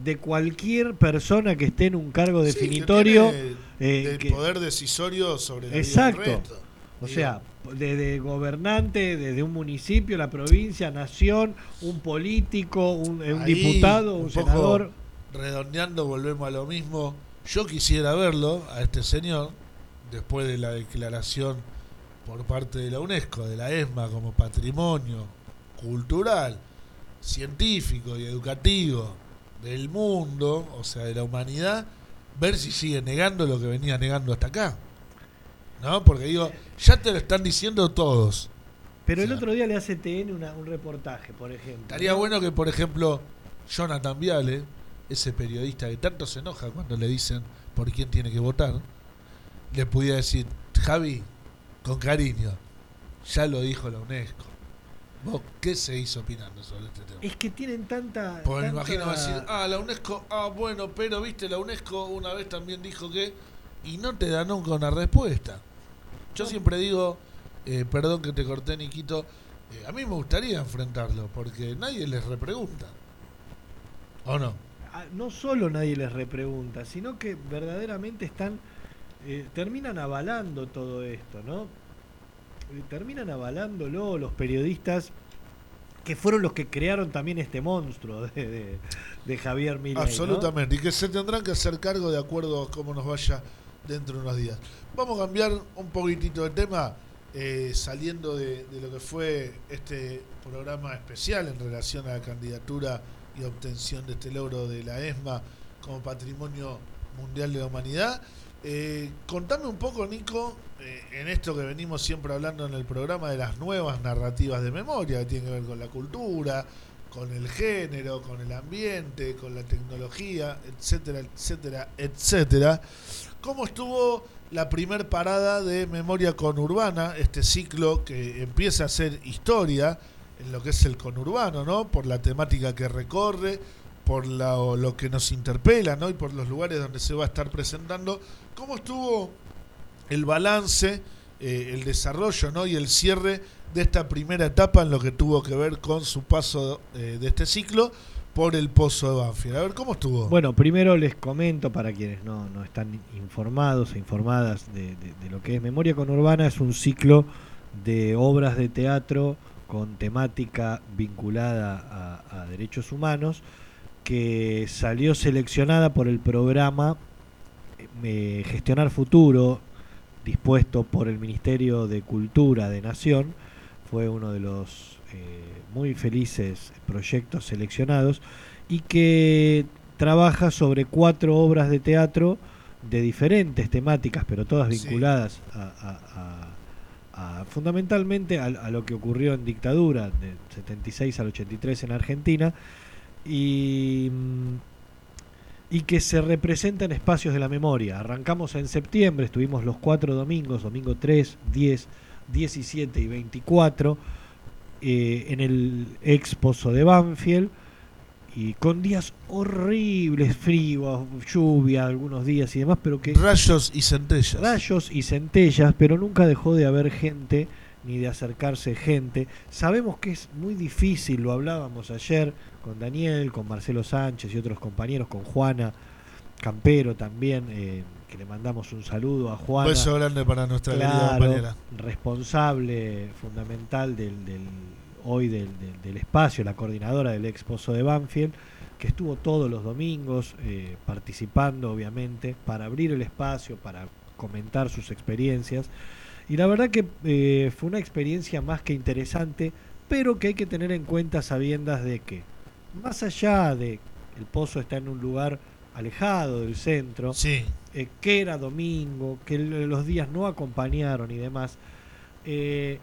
Speaker 4: de cualquier persona que esté en un cargo
Speaker 3: que
Speaker 4: definitorio,
Speaker 3: tiene
Speaker 4: eh,
Speaker 3: del
Speaker 4: que-
Speaker 3: poder decisorio sobre la
Speaker 4: Exacto.
Speaker 3: vida del resto.
Speaker 4: O
Speaker 3: Digo,
Speaker 4: sea, desde gobernante, desde un municipio, la provincia, nación, un político, un, eh, un
Speaker 3: Ahí,
Speaker 4: diputado, un,
Speaker 3: un
Speaker 4: senador.
Speaker 3: redondeando, volvemos a lo mismo. Yo quisiera verlo a este señor, después de la declaración por parte de la UNESCO, de la ESMA, como patrimonio cultural, científico y educativo del mundo, o sea, de la humanidad, ver si sigue negando lo que venía negando hasta acá. ¿No? Porque digo, ya te lo están diciendo todos.
Speaker 4: Pero el
Speaker 3: o sea,
Speaker 4: otro día le hace TN una- un reportaje, por ejemplo.
Speaker 3: Estaría bueno que, por ejemplo, Jonathan Viale, ese periodista que tanto se enoja cuando le dicen por quién tiene que votar, le pudiera decir, Javi, con cariño, ya lo dijo la UNESCO. ¿Vos qué se hizo opinando sobre este tema?
Speaker 4: Es que tienen tanta. Tanta-
Speaker 3: imagino va a decir, ah, la UNESCO, ah, bueno, pero viste, la UNESCO una vez también dijo que. Y no te da nunca una respuesta. Yo siempre digo, eh, perdón que te corté, Niquito, eh, a mí me gustaría enfrentarlo, porque nadie les repregunta. ¿O no?
Speaker 4: Ah, no solo nadie les repregunta, sino que verdaderamente están. eh, terminan avalando todo esto, ¿no? Eh, terminan avalándolo los periodistas que fueron los que crearon también este monstruo de, de- de Javier Milei. ¿no?
Speaker 3: Absolutamente, y que se tendrán que hacer cargo de acuerdo a cómo nos vaya dentro de unos días. Vamos a cambiar un poquitito de tema, eh, saliendo de, de lo que fue este programa especial en relación a la candidatura y obtención de este logro de la ESMA como Patrimonio Mundial de la Humanidad. Eh, contame un poco, Nico, eh, en esto que venimos siempre hablando en el programa de las nuevas narrativas de memoria, que tienen que ver con la cultura, con el género, con el ambiente, con la tecnología, etcétera, etcétera, etcétera. ¿Cómo estuvo la primer parada de Memoria Conurbana, este ciclo que empieza a ser historia en lo que es el conurbano, ¿no? Por la temática que recorre, por lo que nos interpela, ¿no? Y por los lugares donde se va a estar presentando. ¿Cómo estuvo el balance, eh, el desarrollo, ¿no? Y el cierre de esta primera etapa en lo que tuvo que ver con su paso eh, de este ciclo por el pozo de Banfield. A ver, ¿cómo estuvo?
Speaker 4: Bueno, primero les comento para quienes no, no están informados e informadas de, de- lo que es Memoria Conurbana, es un ciclo de obras de teatro con temática vinculada a, derechos humanos que salió seleccionada por el programa eh, Gestionar Futuro, dispuesto por el Ministerio de Cultura de Nación. Fue uno de los muy felices proyectos seleccionados y que trabaja sobre cuatro obras de teatro de diferentes temáticas, pero todas
Speaker 3: Sí.
Speaker 4: vinculadas a, a- a- a- fundamentalmente a, lo que ocurrió en dictadura del 76 al 83 en Argentina y, mm, y que se representa en espacios de la memoria. Arrancamos en septiembre, estuvimos los cuatro domingos, domingo 3, 10, 17 y 24, eh, en el exposo de Banfield y con días horribles, frío, lluvia algunos días y demás, pero que
Speaker 3: Rayos y centellas.
Speaker 4: rayos y centellas, pero nunca dejó de haber gente ni de acercarse gente. Sabemos que es muy difícil, lo hablábamos ayer con Daniel, con Marcelo Sánchez y otros compañeros, con Juana Campero también, eh, que le mandamos un saludo a
Speaker 3: Un
Speaker 4: Juana
Speaker 3: beso grande para nuestra
Speaker 4: claro,
Speaker 3: compañera.
Speaker 4: responsable fundamental del, del- hoy del, del- del espacio, la coordinadora del exposo de Banfield, que estuvo todos los domingos eh, participando, obviamente, para abrir el espacio, para comentar sus experiencias. Y la verdad que eh, fue una experiencia más que interesante, pero que hay que tener en cuenta sabiendas de que, más allá de el pozo está en un lugar alejado del centro,
Speaker 3: Sí,
Speaker 4: eh, que era domingo, que los días no acompañaron y demás, eh,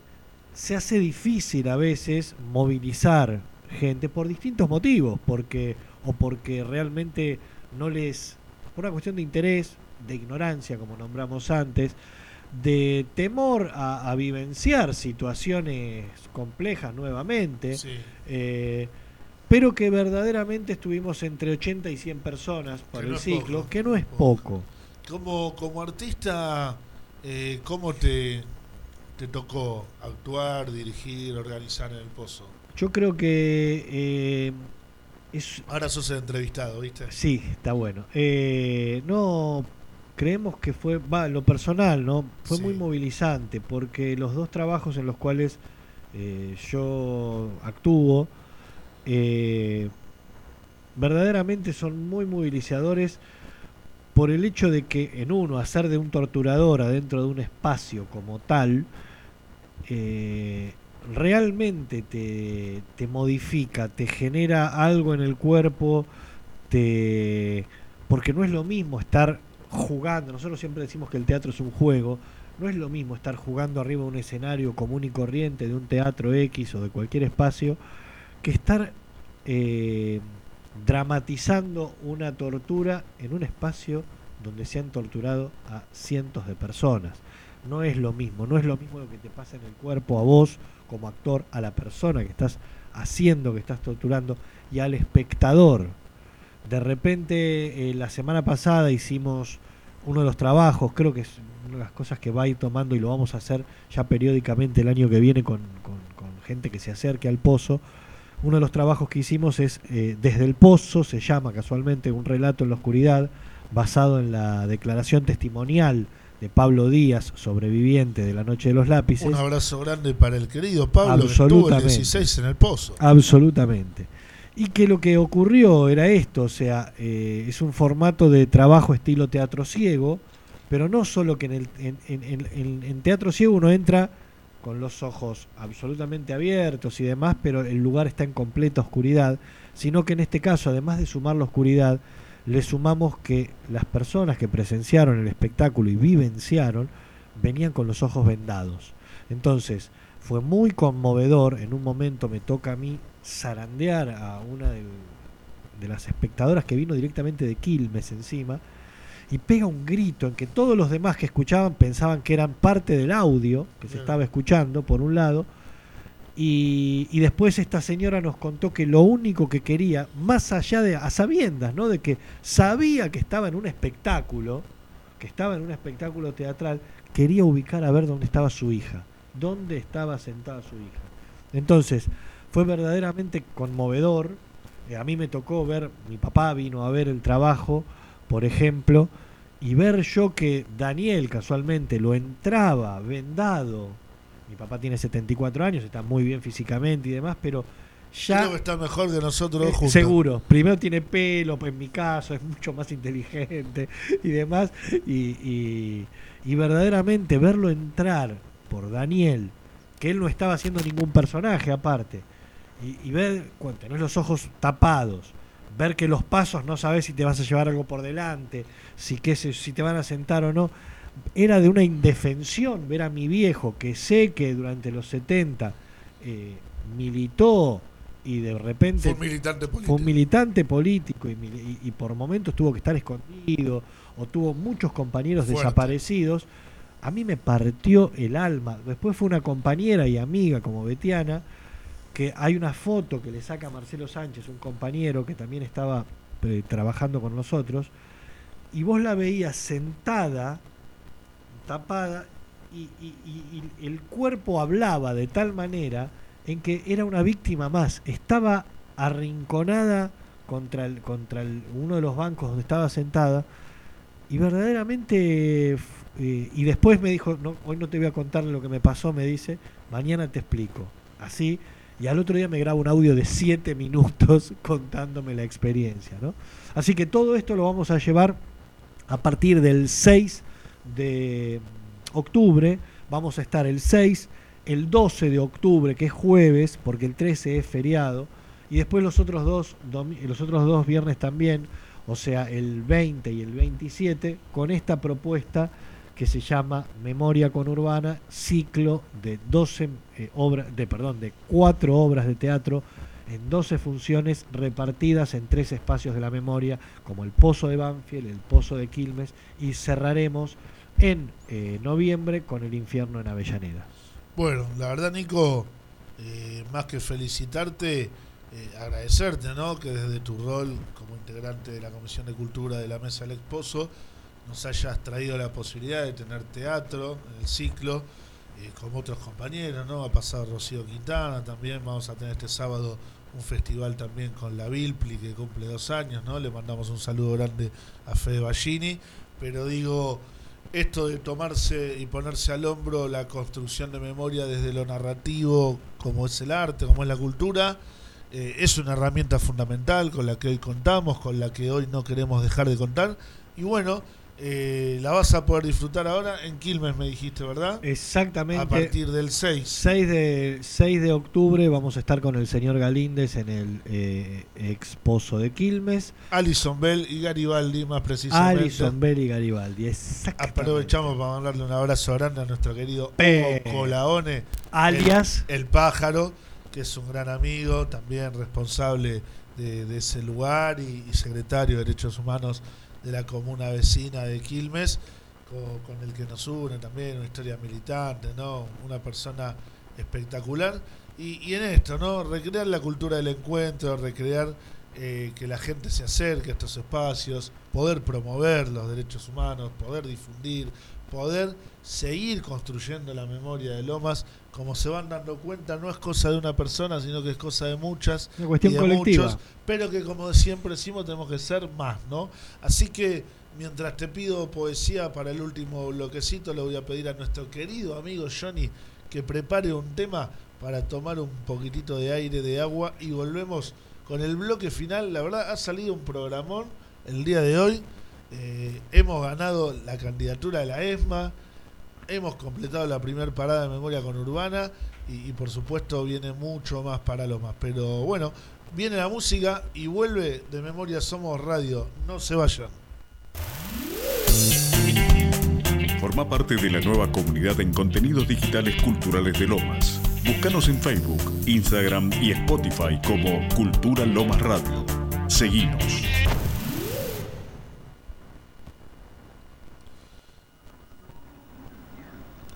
Speaker 4: se hace difícil a veces movilizar gente por distintos motivos, porque o porque realmente no les, por una cuestión de interés, de ignorancia, como nombramos antes, de temor a, a vivenciar situaciones complejas nuevamente,
Speaker 3: sí.
Speaker 4: eh, pero que verdaderamente estuvimos entre 80 y 100 personas por
Speaker 3: Que
Speaker 4: el
Speaker 3: no
Speaker 4: ciclo,
Speaker 3: poco,
Speaker 4: que no es
Speaker 3: poco.
Speaker 4: poco.
Speaker 3: Como, como artista, eh, ¿cómo te, te tocó actuar, dirigir, organizar en el pozo?
Speaker 4: Yo creo que eh, es
Speaker 3: Ahora sos el entrevistado, ¿viste?
Speaker 4: sí, está bueno. Eh, no creemos que fue, va, lo personal, ¿no? Fue
Speaker 3: Sí.
Speaker 4: muy movilizante porque los dos trabajos en los cuales eh, yo actúo verdaderamente son muy movilizadores por el hecho de que en uno hacer de un torturador adentro de un espacio como tal eh, realmente te, te modifica, te genera algo en el cuerpo, te porque no es lo mismo estar jugando, nosotros siempre decimos que el teatro es un juego, no es lo mismo estar jugando arriba de un escenario común y corriente de un teatro X o de cualquier espacio, que estar eh, dramatizando una tortura en un espacio donde se han torturado a cientos de personas. no es lo mismo, no es lo mismo lo que te pasa en el cuerpo a vos como actor, a la persona que estás haciendo, que estás torturando y al espectador. De repente, eh, la semana pasada hicimos uno de los trabajos, creo que es una de las cosas que va a ir tomando y lo vamos a hacer ya periódicamente el año que viene con, con- con gente que se acerque al pozo. Uno de los trabajos que hicimos es eh, Desde el Pozo, se llama casualmente Un relato en la oscuridad, basado en la declaración testimonial de Pablo Díaz, sobreviviente de la Noche de los Lápices.
Speaker 3: Un abrazo grande para el querido Pablo, que estuvo el
Speaker 4: Absolutamente.
Speaker 3: 16 en el pozo.
Speaker 4: Absolutamente. Y que lo que ocurrió era esto, o sea, eh, es un formato de trabajo estilo teatro ciego, pero no solo que en, el, en, en- en- en- en teatro ciego uno entra con los ojos absolutamente abiertos y demás, pero el lugar está en completa oscuridad, sino que en este caso, además de sumar la oscuridad, le sumamos que las personas que presenciaron el espectáculo y vivenciaron venían con los ojos vendados. Entonces, fue muy conmovedor. En un momento me toca a mí zarandear a una de las espectadoras que vino directamente de Quilmes encima y pega un grito en que todos los demás que escuchaban pensaban que eran parte del audio que se estaba escuchando, por un lado. Y, y después esta señora nos contó que lo único que quería, más allá de a sabiendas, ¿no? De que sabía que estaba en un espectáculo, que estaba en un espectáculo teatral, quería ubicar a ver dónde estaba su hija, dónde estaba sentada su hija. Entonces, fue verdaderamente conmovedor. Eh, a mí me tocó ver, mi papá vino a ver el trabajo, por ejemplo, y ver yo que Daniel casualmente lo entraba vendado. Mi papá tiene 74 años, está muy bien físicamente y demás, pero ya...
Speaker 3: Creo que está mejor que nosotros
Speaker 4: Eh,
Speaker 3: juntos.
Speaker 4: Seguro. Primero tiene pelo, pues en mi caso es mucho más inteligente y demás. Y, y- y verdaderamente verlo entrar por Daniel, que él no estaba haciendo ningún personaje aparte, y, y ver, cuando tenés los ojos tapados, ver que los pasos no sabes si te vas a llevar algo por delante, si, qué sé- si te van a sentar o no. Era de una indefensión ver a mi viejo, que sé que durante los 70 eh, militó y de repente
Speaker 3: Fue un militante político.
Speaker 4: fue un militante político y, mili- y- y por momentos tuvo que estar escondido o tuvo muchos compañeros
Speaker 3: Fuerte.
Speaker 4: desaparecidos. A mí me partió el alma. Después fue una compañera y amiga como Betiana, que hay una foto que le saca Marcelo Sánchez, un compañero que también estaba eh, trabajando con nosotros, y vos la veías sentada, tapada, y, y- el cuerpo hablaba de tal manera en que era una víctima más. Estaba arrinconada contra, el, contra el- uno de los bancos donde estaba sentada y verdaderamente... eh, y después me dijo, hoy no te voy a contar lo que me pasó, me dice, mañana te explico. Así, y al otro día me graba un audio de 7 minutos contándome la experiencia. ¿no? Así que todo esto lo vamos a llevar a partir del 6 de octubre. Vamos a estar el 6, el 12 de octubre, que es jueves, porque el 13 es feriado, y después los otros dos, los otros dos viernes también, o sea, el 20 y el 27, con esta propuesta que se llama Memoria Conurbana, ciclo de 12 eh, obras, de perdón, de cuatro obras de teatro en 12 funciones repartidas en tres espacios de la memoria, como el Pozo de Banfield, el Pozo de Quilmes, y cerraremos en eh, noviembre con el Infierno en Avellaneda.
Speaker 3: Bueno, la verdad, Nico, eh, más que felicitarte, agradecerte, ¿no? Que desde tu rol como integrante de la Comisión de Cultura de la Mesa del Exposo nos hayas traído la posibilidad de tener teatro en el ciclo eh, con otros compañeros, ¿no? Ha pasado Rocío Quintana también, vamos a tener este sábado un festival también con la Vilpli que cumple dos años, ¿no? Le mandamos un saludo grande a Fede Ballini, pero digo, esto de tomarse y ponerse al hombro la construcción de memoria desde lo narrativo, como es el arte, como es la cultura, eh, es una herramienta fundamental con la que hoy contamos, con la que hoy no queremos dejar de contar. Y bueno, eh, la vas a poder disfrutar ahora en Quilmes, me dijiste, ¿verdad?
Speaker 4: Exactamente.
Speaker 3: A partir del 6.
Speaker 4: 6 de, 6 de octubre vamos a estar con el señor Galíndez en el eh, exposo de Quilmes.
Speaker 3: Alison Bell y Garibaldi, más precisamente.
Speaker 4: Alison Bell y Garibaldi. Exactamente.
Speaker 3: Aprovechamos para mandarle un abrazo grande a nuestro querido
Speaker 4: Pe-
Speaker 3: Hugo Colaone.
Speaker 4: Alias.
Speaker 3: El, el pájaro, que es un gran amigo, también responsable de, de ese lugar y, y secretario de Derechos Humanos de la comuna vecina de Quilmes. con, con el que nos une también, una historia militante, ¿no? Una persona espectacular. Y, y en esto, ¿no? Recrear la cultura del encuentro, recrear eh, que la gente se acerque a estos espacios, poder promover los derechos humanos, poder difundir, poder seguir construyendo la memoria de Lomas. Como se van dando cuenta, no es cosa de una persona, sino que es cosa de muchas.
Speaker 4: Una cuestión
Speaker 3: y de
Speaker 4: colectiva.
Speaker 3: muchos, pero que como siempre decimos, tenemos que ser más, ¿no? Así que mientras te pido poesía para el último bloquecito, le voy a pedir a nuestro querido amigo Johnny que prepare un tema para tomar un poquitito de aire, de agua y volvemos con el bloque final. La verdad, ha salido un programón el día de hoy. Eh, hemos ganado la candidatura de la ESMA. Hemos completado la primera parada de memoria con Urbana. Y, por supuesto viene mucho más para lo más. Pero bueno, viene la música y vuelve de Memoria Somos Radio. No se vayan.
Speaker 1: Forma parte de la nueva comunidad en contenidos digitales culturales de Lomas. Búscanos en Facebook, Instagram y Spotify como Cultura Lomas Radio. Seguinos.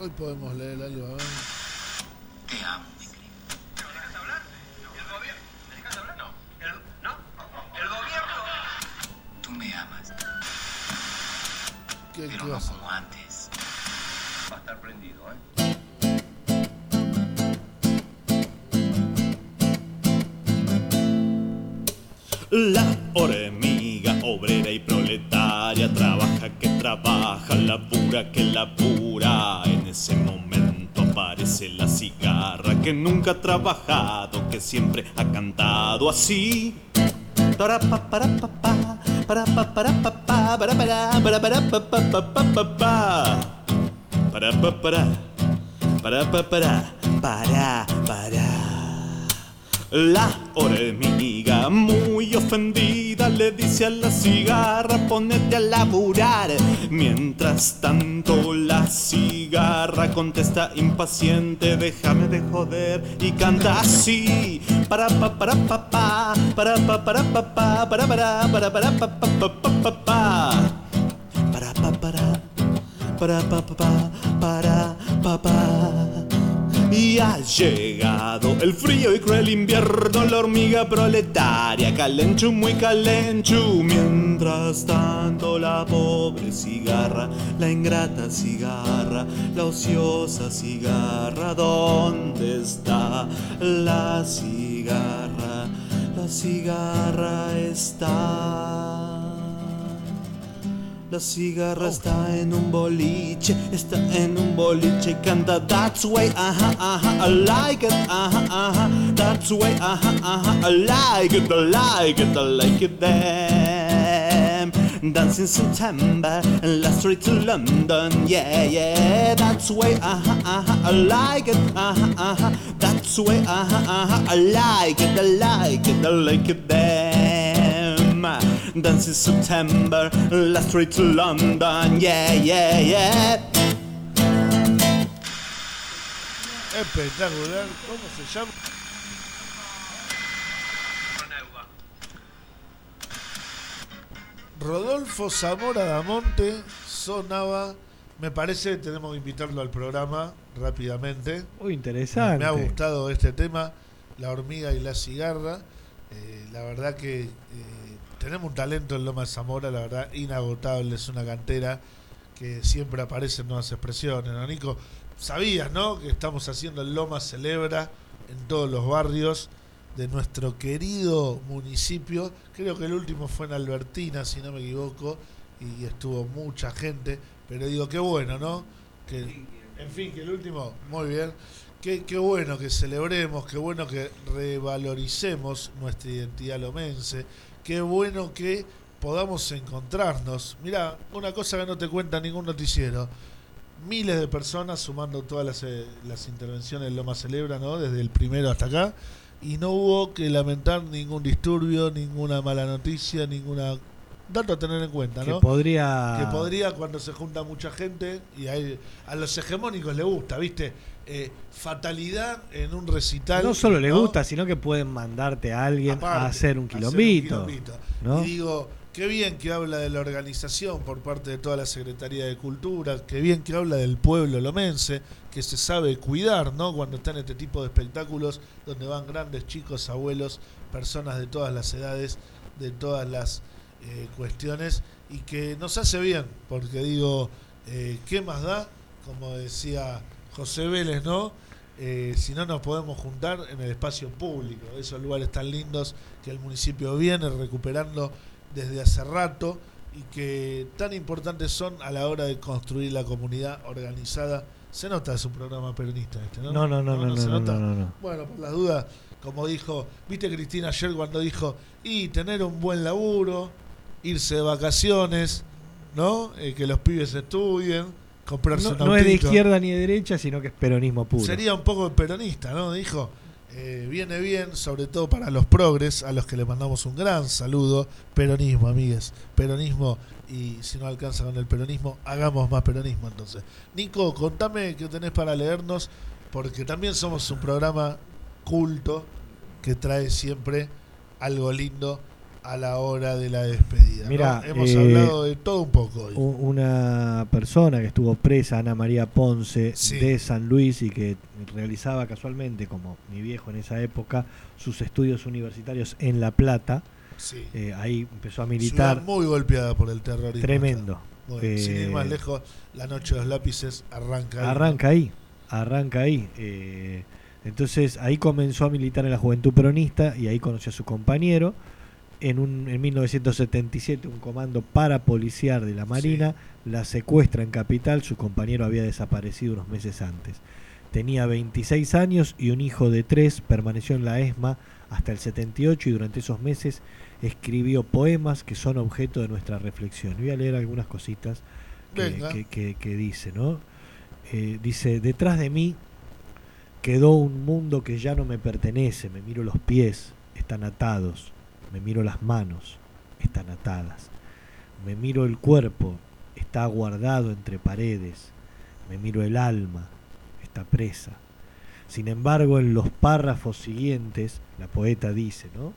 Speaker 3: Hoy podemos leer algo. a ver.
Speaker 6: Te amo. Tú me amas,
Speaker 3: ¿Qué,
Speaker 6: pero no como antes.
Speaker 7: Va a estar prendido, ¿eh?
Speaker 8: La hormiga obrera y proletaria trabaja que trabaja, labura que labura. En ese momento aparece la cigarra que nunca ha trabajado, que siempre ha cantado así. Para pa para pa pa, para pa para pa pa, para La hormiga muy ofendida le dice a la cigarra ponete a laburar Mientras tanto la cigarra contesta impaciente déjame de joder y canta así. Para pa para pa pa para pa para pa pa para para para para pa pa pa pa pa pa. Para pa para para pa pa pa para pa pa y ha llegado el frío y cruel invierno, la hormiga proletaria, calenchu muy calenchu. Mientras tanto, la pobre cigarra, la ingrata cigarra, la ociosa cigarra, ¿dónde está la cigarra? La cigarra está. La cigarra está en un boliche, está en un boliche y canta That's way, ajá, ajá, I like it, ajá, ajá That's way, ajá, ajá, I like it, I like it, I like it Dance in September in the streets of London, yeah, yeah. That's way, ajá, ajá, I like it, ajá, ajá That's way, ajá, ajá, I like it, I like it, I like it them Dance in September, last street to London, yeah, yeah, yeah.
Speaker 3: Espectacular. ¿Cómo se llama? Rodolfo Zamora Damonte sonaba. Me parece que tenemos que invitarlo al programa rápidamente.
Speaker 4: Uy, interesante.
Speaker 3: Me ha gustado este tema, la hormiga y la cigarra. Eh, la verdad que eh, tenemos un talento en Loma de Zamora, la verdad, inagotable. Es una cantera que siempre aparecen nuevas expresiones. ¿no, Nico? Sabías, ¿no? Que estamos haciendo el Loma Celebra en todos los barrios de nuestro querido municipio. Creo que el último fue en Albertina, si no me equivoco, y estuvo mucha gente. Pero digo, qué bueno, ¿no? Que, en fin, que el último, muy bien. Qué, qué bueno que celebremos, qué bueno que revaloricemos nuestra identidad lomense, qué bueno que podamos encontrarnos. Mira, una cosa que no te cuenta ningún noticiero. Miles de personas sumando todas las, eh, las intervenciones de Loma Celebra, ¿no? Desde el primero hasta acá. Y no hubo que lamentar ningún disturbio, ninguna mala noticia, ninguna dato a tener en cuenta,
Speaker 4: que
Speaker 3: ¿no?
Speaker 4: podría.
Speaker 3: que podría cuando se junta mucha gente y hay, a los hegemónicos les gusta, ¿viste? Eh, fatalidad en un recital.
Speaker 4: No solo le
Speaker 3: ¿no?
Speaker 4: gusta, sino que pueden mandarte a alguien
Speaker 3: Aparte,
Speaker 4: a hacer un
Speaker 3: hacer
Speaker 4: quilombito.
Speaker 3: quilombito.
Speaker 4: ¿no?
Speaker 3: Y digo, Qué bien que habla de la organización por parte de toda la Secretaría de Cultura, qué bien que habla del pueblo lomense, que se sabe cuidar, ¿no? Cuando están este tipo de espectáculos donde van grandes, chicos, abuelos, personas de todas las edades, de todas las eh, cuestiones, y que nos hace bien, porque digo, eh, ¿qué más da? Como decía José Vélez, ¿no? Eh, si no nos podemos juntar en el espacio público, esos lugares tan lindos que el municipio viene recuperando desde hace rato y que tan importantes son a la hora de construir la comunidad organizada. Se nota su programa peronista este, ¿no?
Speaker 4: No, no, no, no, no,
Speaker 3: se
Speaker 4: no,
Speaker 3: nota.
Speaker 4: no, no.
Speaker 3: Bueno, por las dudas, como dijo, viste Cristina ayer cuando dijo, y tener un buen laburo, irse de vacaciones, ¿no? Eh, que los pibes estudien, comprarse
Speaker 4: No,
Speaker 3: un
Speaker 4: no es de izquierda ni de derecha, sino que es peronismo puro.
Speaker 3: Sería un poco peronista, ¿no? Dijo, eh, viene bien, sobre todo para los progres, a los que le mandamos un gran saludo. Peronismo, amigues. Peronismo, y si no alcanza con el peronismo, hagamos más peronismo entonces. Nico, contame qué tenés para leernos, porque también somos un programa culto que trae siempre algo lindo a la hora de la despedida. ¿no?
Speaker 4: Mira,
Speaker 3: Hemos
Speaker 4: eh,
Speaker 3: hablado de todo un poco hoy.
Speaker 4: Una persona que estuvo presa, Ana María Ponce,
Speaker 3: Sí.
Speaker 4: de San Luis y que realizaba casualmente, como mi viejo en esa época, sus estudios universitarios en La Plata.
Speaker 3: Sí.
Speaker 4: Eh, ahí empezó a
Speaker 3: Ciudad
Speaker 4: militar.
Speaker 3: muy golpeada por el terrorismo.
Speaker 4: Tremendo.
Speaker 3: Bueno, sin ir
Speaker 4: Eh,
Speaker 3: más lejos, la noche de los lápices arranca. ahí.
Speaker 4: Arranca ahí, arranca ahí. eh, entonces ahí comenzó a militar en la Juventud Peronista y ahí conoció a su compañero. En, un, en 1977 un comando parapoliciar de la Marina la secuestra en Capital, su compañero había desaparecido unos meses antes. Tenía 26 años y un hijo de 3, permaneció en la ESMA hasta el 78 y durante esos meses escribió poemas que son objeto de nuestra reflexión. Voy a leer algunas cositas que,
Speaker 3: Venga.
Speaker 4: que- que- que dice, ¿no? Eh, dice, detrás de mí quedó un mundo que ya no me pertenece, me miro los pies, están atados, me miro las manos, están atadas, me miro el cuerpo, está guardado entre paredes, me miro el alma, está presa. Sin embargo, en los párrafos siguientes, la poeta dice, ¿no?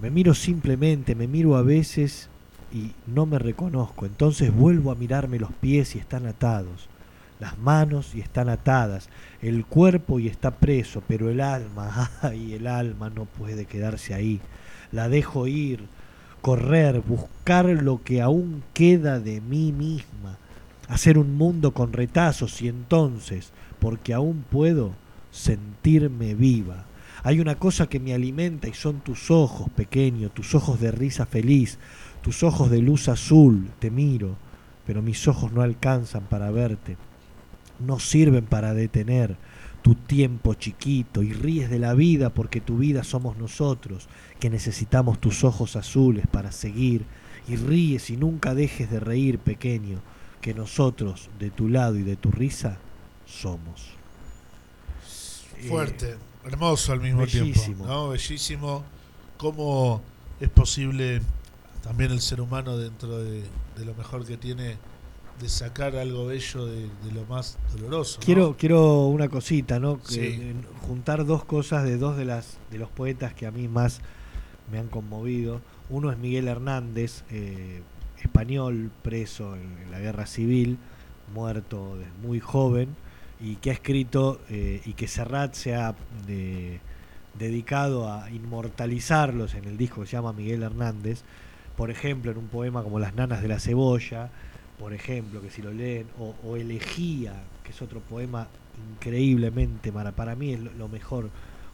Speaker 4: Me miro simplemente, me miro a veces y no me reconozco. Entonces vuelvo a mirarme los pies y están atados, las manos y están atadas, el cuerpo y está preso, pero el alma, ay, el alma no puede quedarse ahí. La dejo ir, correr, buscar lo que aún queda de mí misma, hacer un mundo con retazos y entonces, porque aún puedo, sentirme viva. Hay una cosa que me alimenta y son tus ojos, pequeño, tus ojos de risa feliz, tus ojos de luz azul, te miro, pero mis ojos no alcanzan para verte, no sirven para detener tu tiempo chiquito y ríes de la vida porque tu vida somos nosotros, que necesitamos tus ojos azules para seguir y ríes y nunca dejes de reír, pequeño, que nosotros, de tu lado y de tu risa, somos.
Speaker 3: Fuerte, hermoso al mismo
Speaker 4: bellísimo.
Speaker 3: tiempo. ¿no? Bellísimo. Cómo es posible también el ser humano dentro de, de lo mejor que tiene de sacar algo bello de, de lo más doloroso. ¿no?
Speaker 4: Quiero, quiero una cosita, ¿no? Que,
Speaker 3: Sí.
Speaker 4: eh, juntar dos cosas de dos de las de los poetas que a mí más me han conmovido. Uno es Miguel Hernández, eh, español, preso en, en la guerra civil, muerto desde muy joven, y que ha escrito eh, y que Serrat se ha de- dedicado a inmortalizarlos en el disco que se llama Miguel Hernández. Por ejemplo, en un poema como Las nanas de la cebolla, por ejemplo, que si lo leen, o, o Elegía, que es otro poema increíblemente, para, para mí es lo, mejor,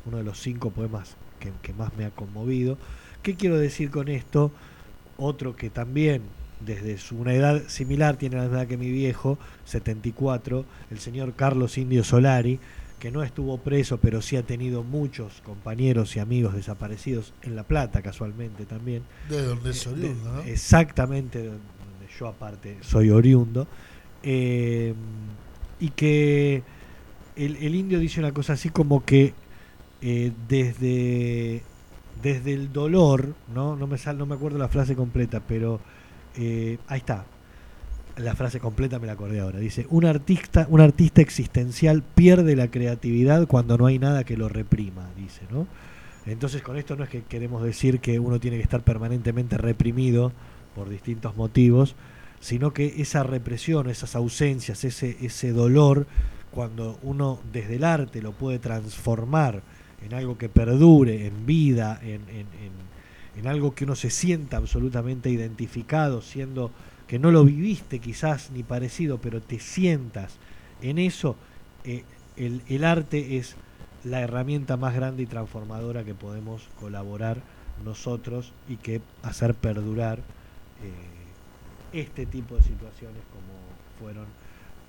Speaker 4: uno de los cinco poemas que, que más me ha conmovido. ¿Qué quiero decir con esto? Otro que también, desde su, una edad similar, tiene la misma edad que mi viejo, 74, el señor Carlos Indio Solari, que no estuvo preso, pero sí ha tenido muchos compañeros y amigos desaparecidos en La Plata, casualmente también.
Speaker 3: De donde es
Speaker 4: Eh, de-
Speaker 3: ¿no?
Speaker 4: Exactamente, yo aparte soy oriundo. Eh, y que el, el indio dice una cosa así como que eh, desde, desde el dolor, ¿no? No me, sal, no me acuerdo la frase completa, pero eh, ahí está. La frase completa me la acordé ahora. Dice, un artista, un artista existencial pierde la creatividad cuando no hay nada que lo reprima, dice, ¿no? Entonces con esto no es que queremos decir que uno tiene que estar permanentemente reprimido por distintos motivos, sino que esa represión, esas ausencias, ese, ese dolor, cuando uno desde el arte lo puede transformar en algo que perdure, en vida, en, en, en, algo que uno se sienta absolutamente identificado, siendo que no lo viviste quizás ni parecido, pero te sientas en eso, eh, el, el arte es la herramienta más grande y transformadora que podemos colaborar nosotros y que hacer perdurar eh, este tipo de situaciones como fueron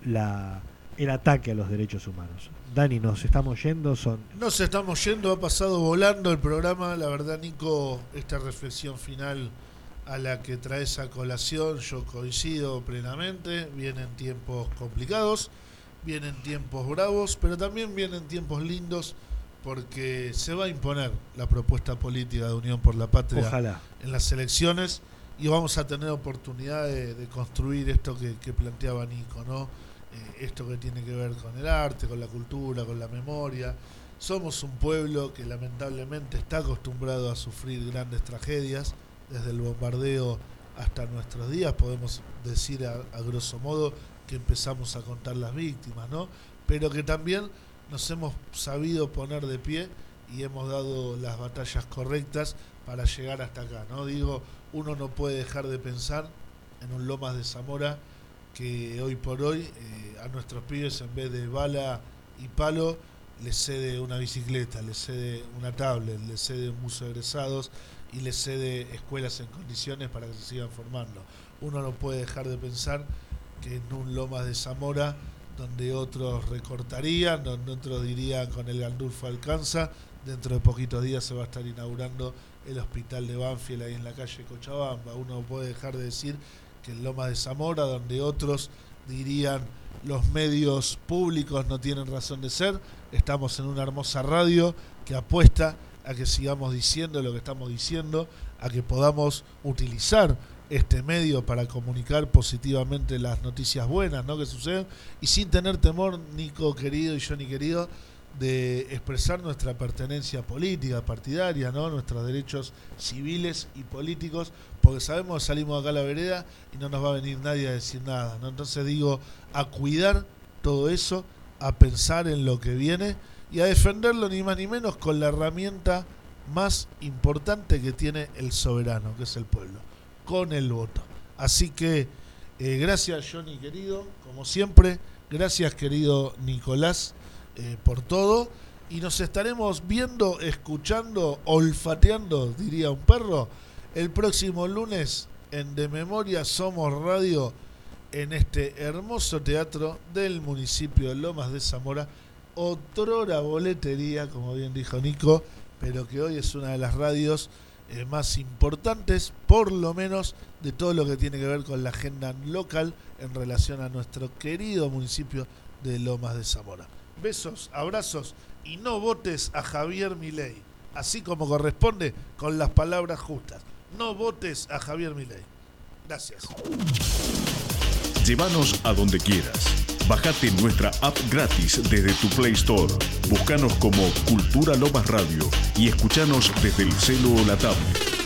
Speaker 4: la, el ataque a los derechos humanos. Dani, nos estamos yendo, son...
Speaker 3: Nos estamos yendo, ha pasado volando el programa, la verdad Nico, esta reflexión final a la que traes a colación, yo coincido plenamente, vienen tiempos complicados, vienen tiempos bravos, pero también vienen tiempos lindos porque se va a imponer la propuesta política de Unión por la Patria
Speaker 4: Ojalá.
Speaker 3: en las elecciones y vamos a tener oportunidad de, construir esto que, que, planteaba Nico, ¿no? Eh, esto que tiene que ver con el arte, con la cultura, con la memoria. Somos un pueblo que lamentablemente está acostumbrado a sufrir grandes tragedias, desde el bombardeo hasta nuestros días, podemos decir a grosso modo que empezamos a contar las víctimas, ¿no? Pero que también nos hemos sabido poner de pie y hemos dado las batallas correctas para llegar hasta acá, ¿no? Digo, uno no puede dejar de pensar en un Lomas de Zamora que hoy por hoy eh, a nuestros pibes en vez de bala y palo les cede una bicicleta, les cede una tablet, les cede un museo de egresados y les cede escuelas en condiciones para que se sigan formando. Uno no puede dejar de pensar que en un Lomas de Zamora donde otros recortarían, donde otros dirían con el Gandulfo alcanza, dentro de poquitos días se va a estar inaugurando el hospital de Banfield ahí en la calle Cochabamba. Uno puede dejar de decir que en Loma de Zamora, donde otros dirían los medios públicos no tienen razón de ser, estamos en una hermosa radio que apuesta a que sigamos diciendo lo que estamos diciendo, a que podamos utilizar este medio para comunicar positivamente las noticias buenas ¿no? que suceden y sin tener temor, Nico querido y Johnny querido, de expresar nuestra pertenencia política, partidaria, ¿no? nuestros derechos civiles y políticos, porque sabemos salimos acá a la vereda y no nos va a venir nadie a decir nada. ¿no? Entonces digo, a cuidar todo eso, a pensar en lo que viene y a defenderlo ni más ni menos con la herramienta más importante que tiene el soberano, que es el pueblo, con el voto. Así que eh, gracias Johnny querido, como siempre, gracias querido Nicolás eh, por todo y nos estaremos viendo, escuchando, olfateando, diría un perro, el próximo lunes en De Memoria Somos Radio en este hermoso teatro del municipio de Lomas de Zamora, otrora boletería, como bien dijo Nico, pero que hoy es una de las radios eh, más importantes, por lo menos de todo lo que tiene que ver con la agenda local en relación a nuestro querido municipio de Lomas de Zamora. Besos, abrazos y no votes a Javier Milei, así como corresponde con las palabras justas. No votes a Javier Milei. Gracias.
Speaker 1: Llévanos a donde quieras. Bajate nuestra app gratis desde tu Play Store. Búscanos como Cultura Lomas Radio y escuchanos desde el celo o la tablet.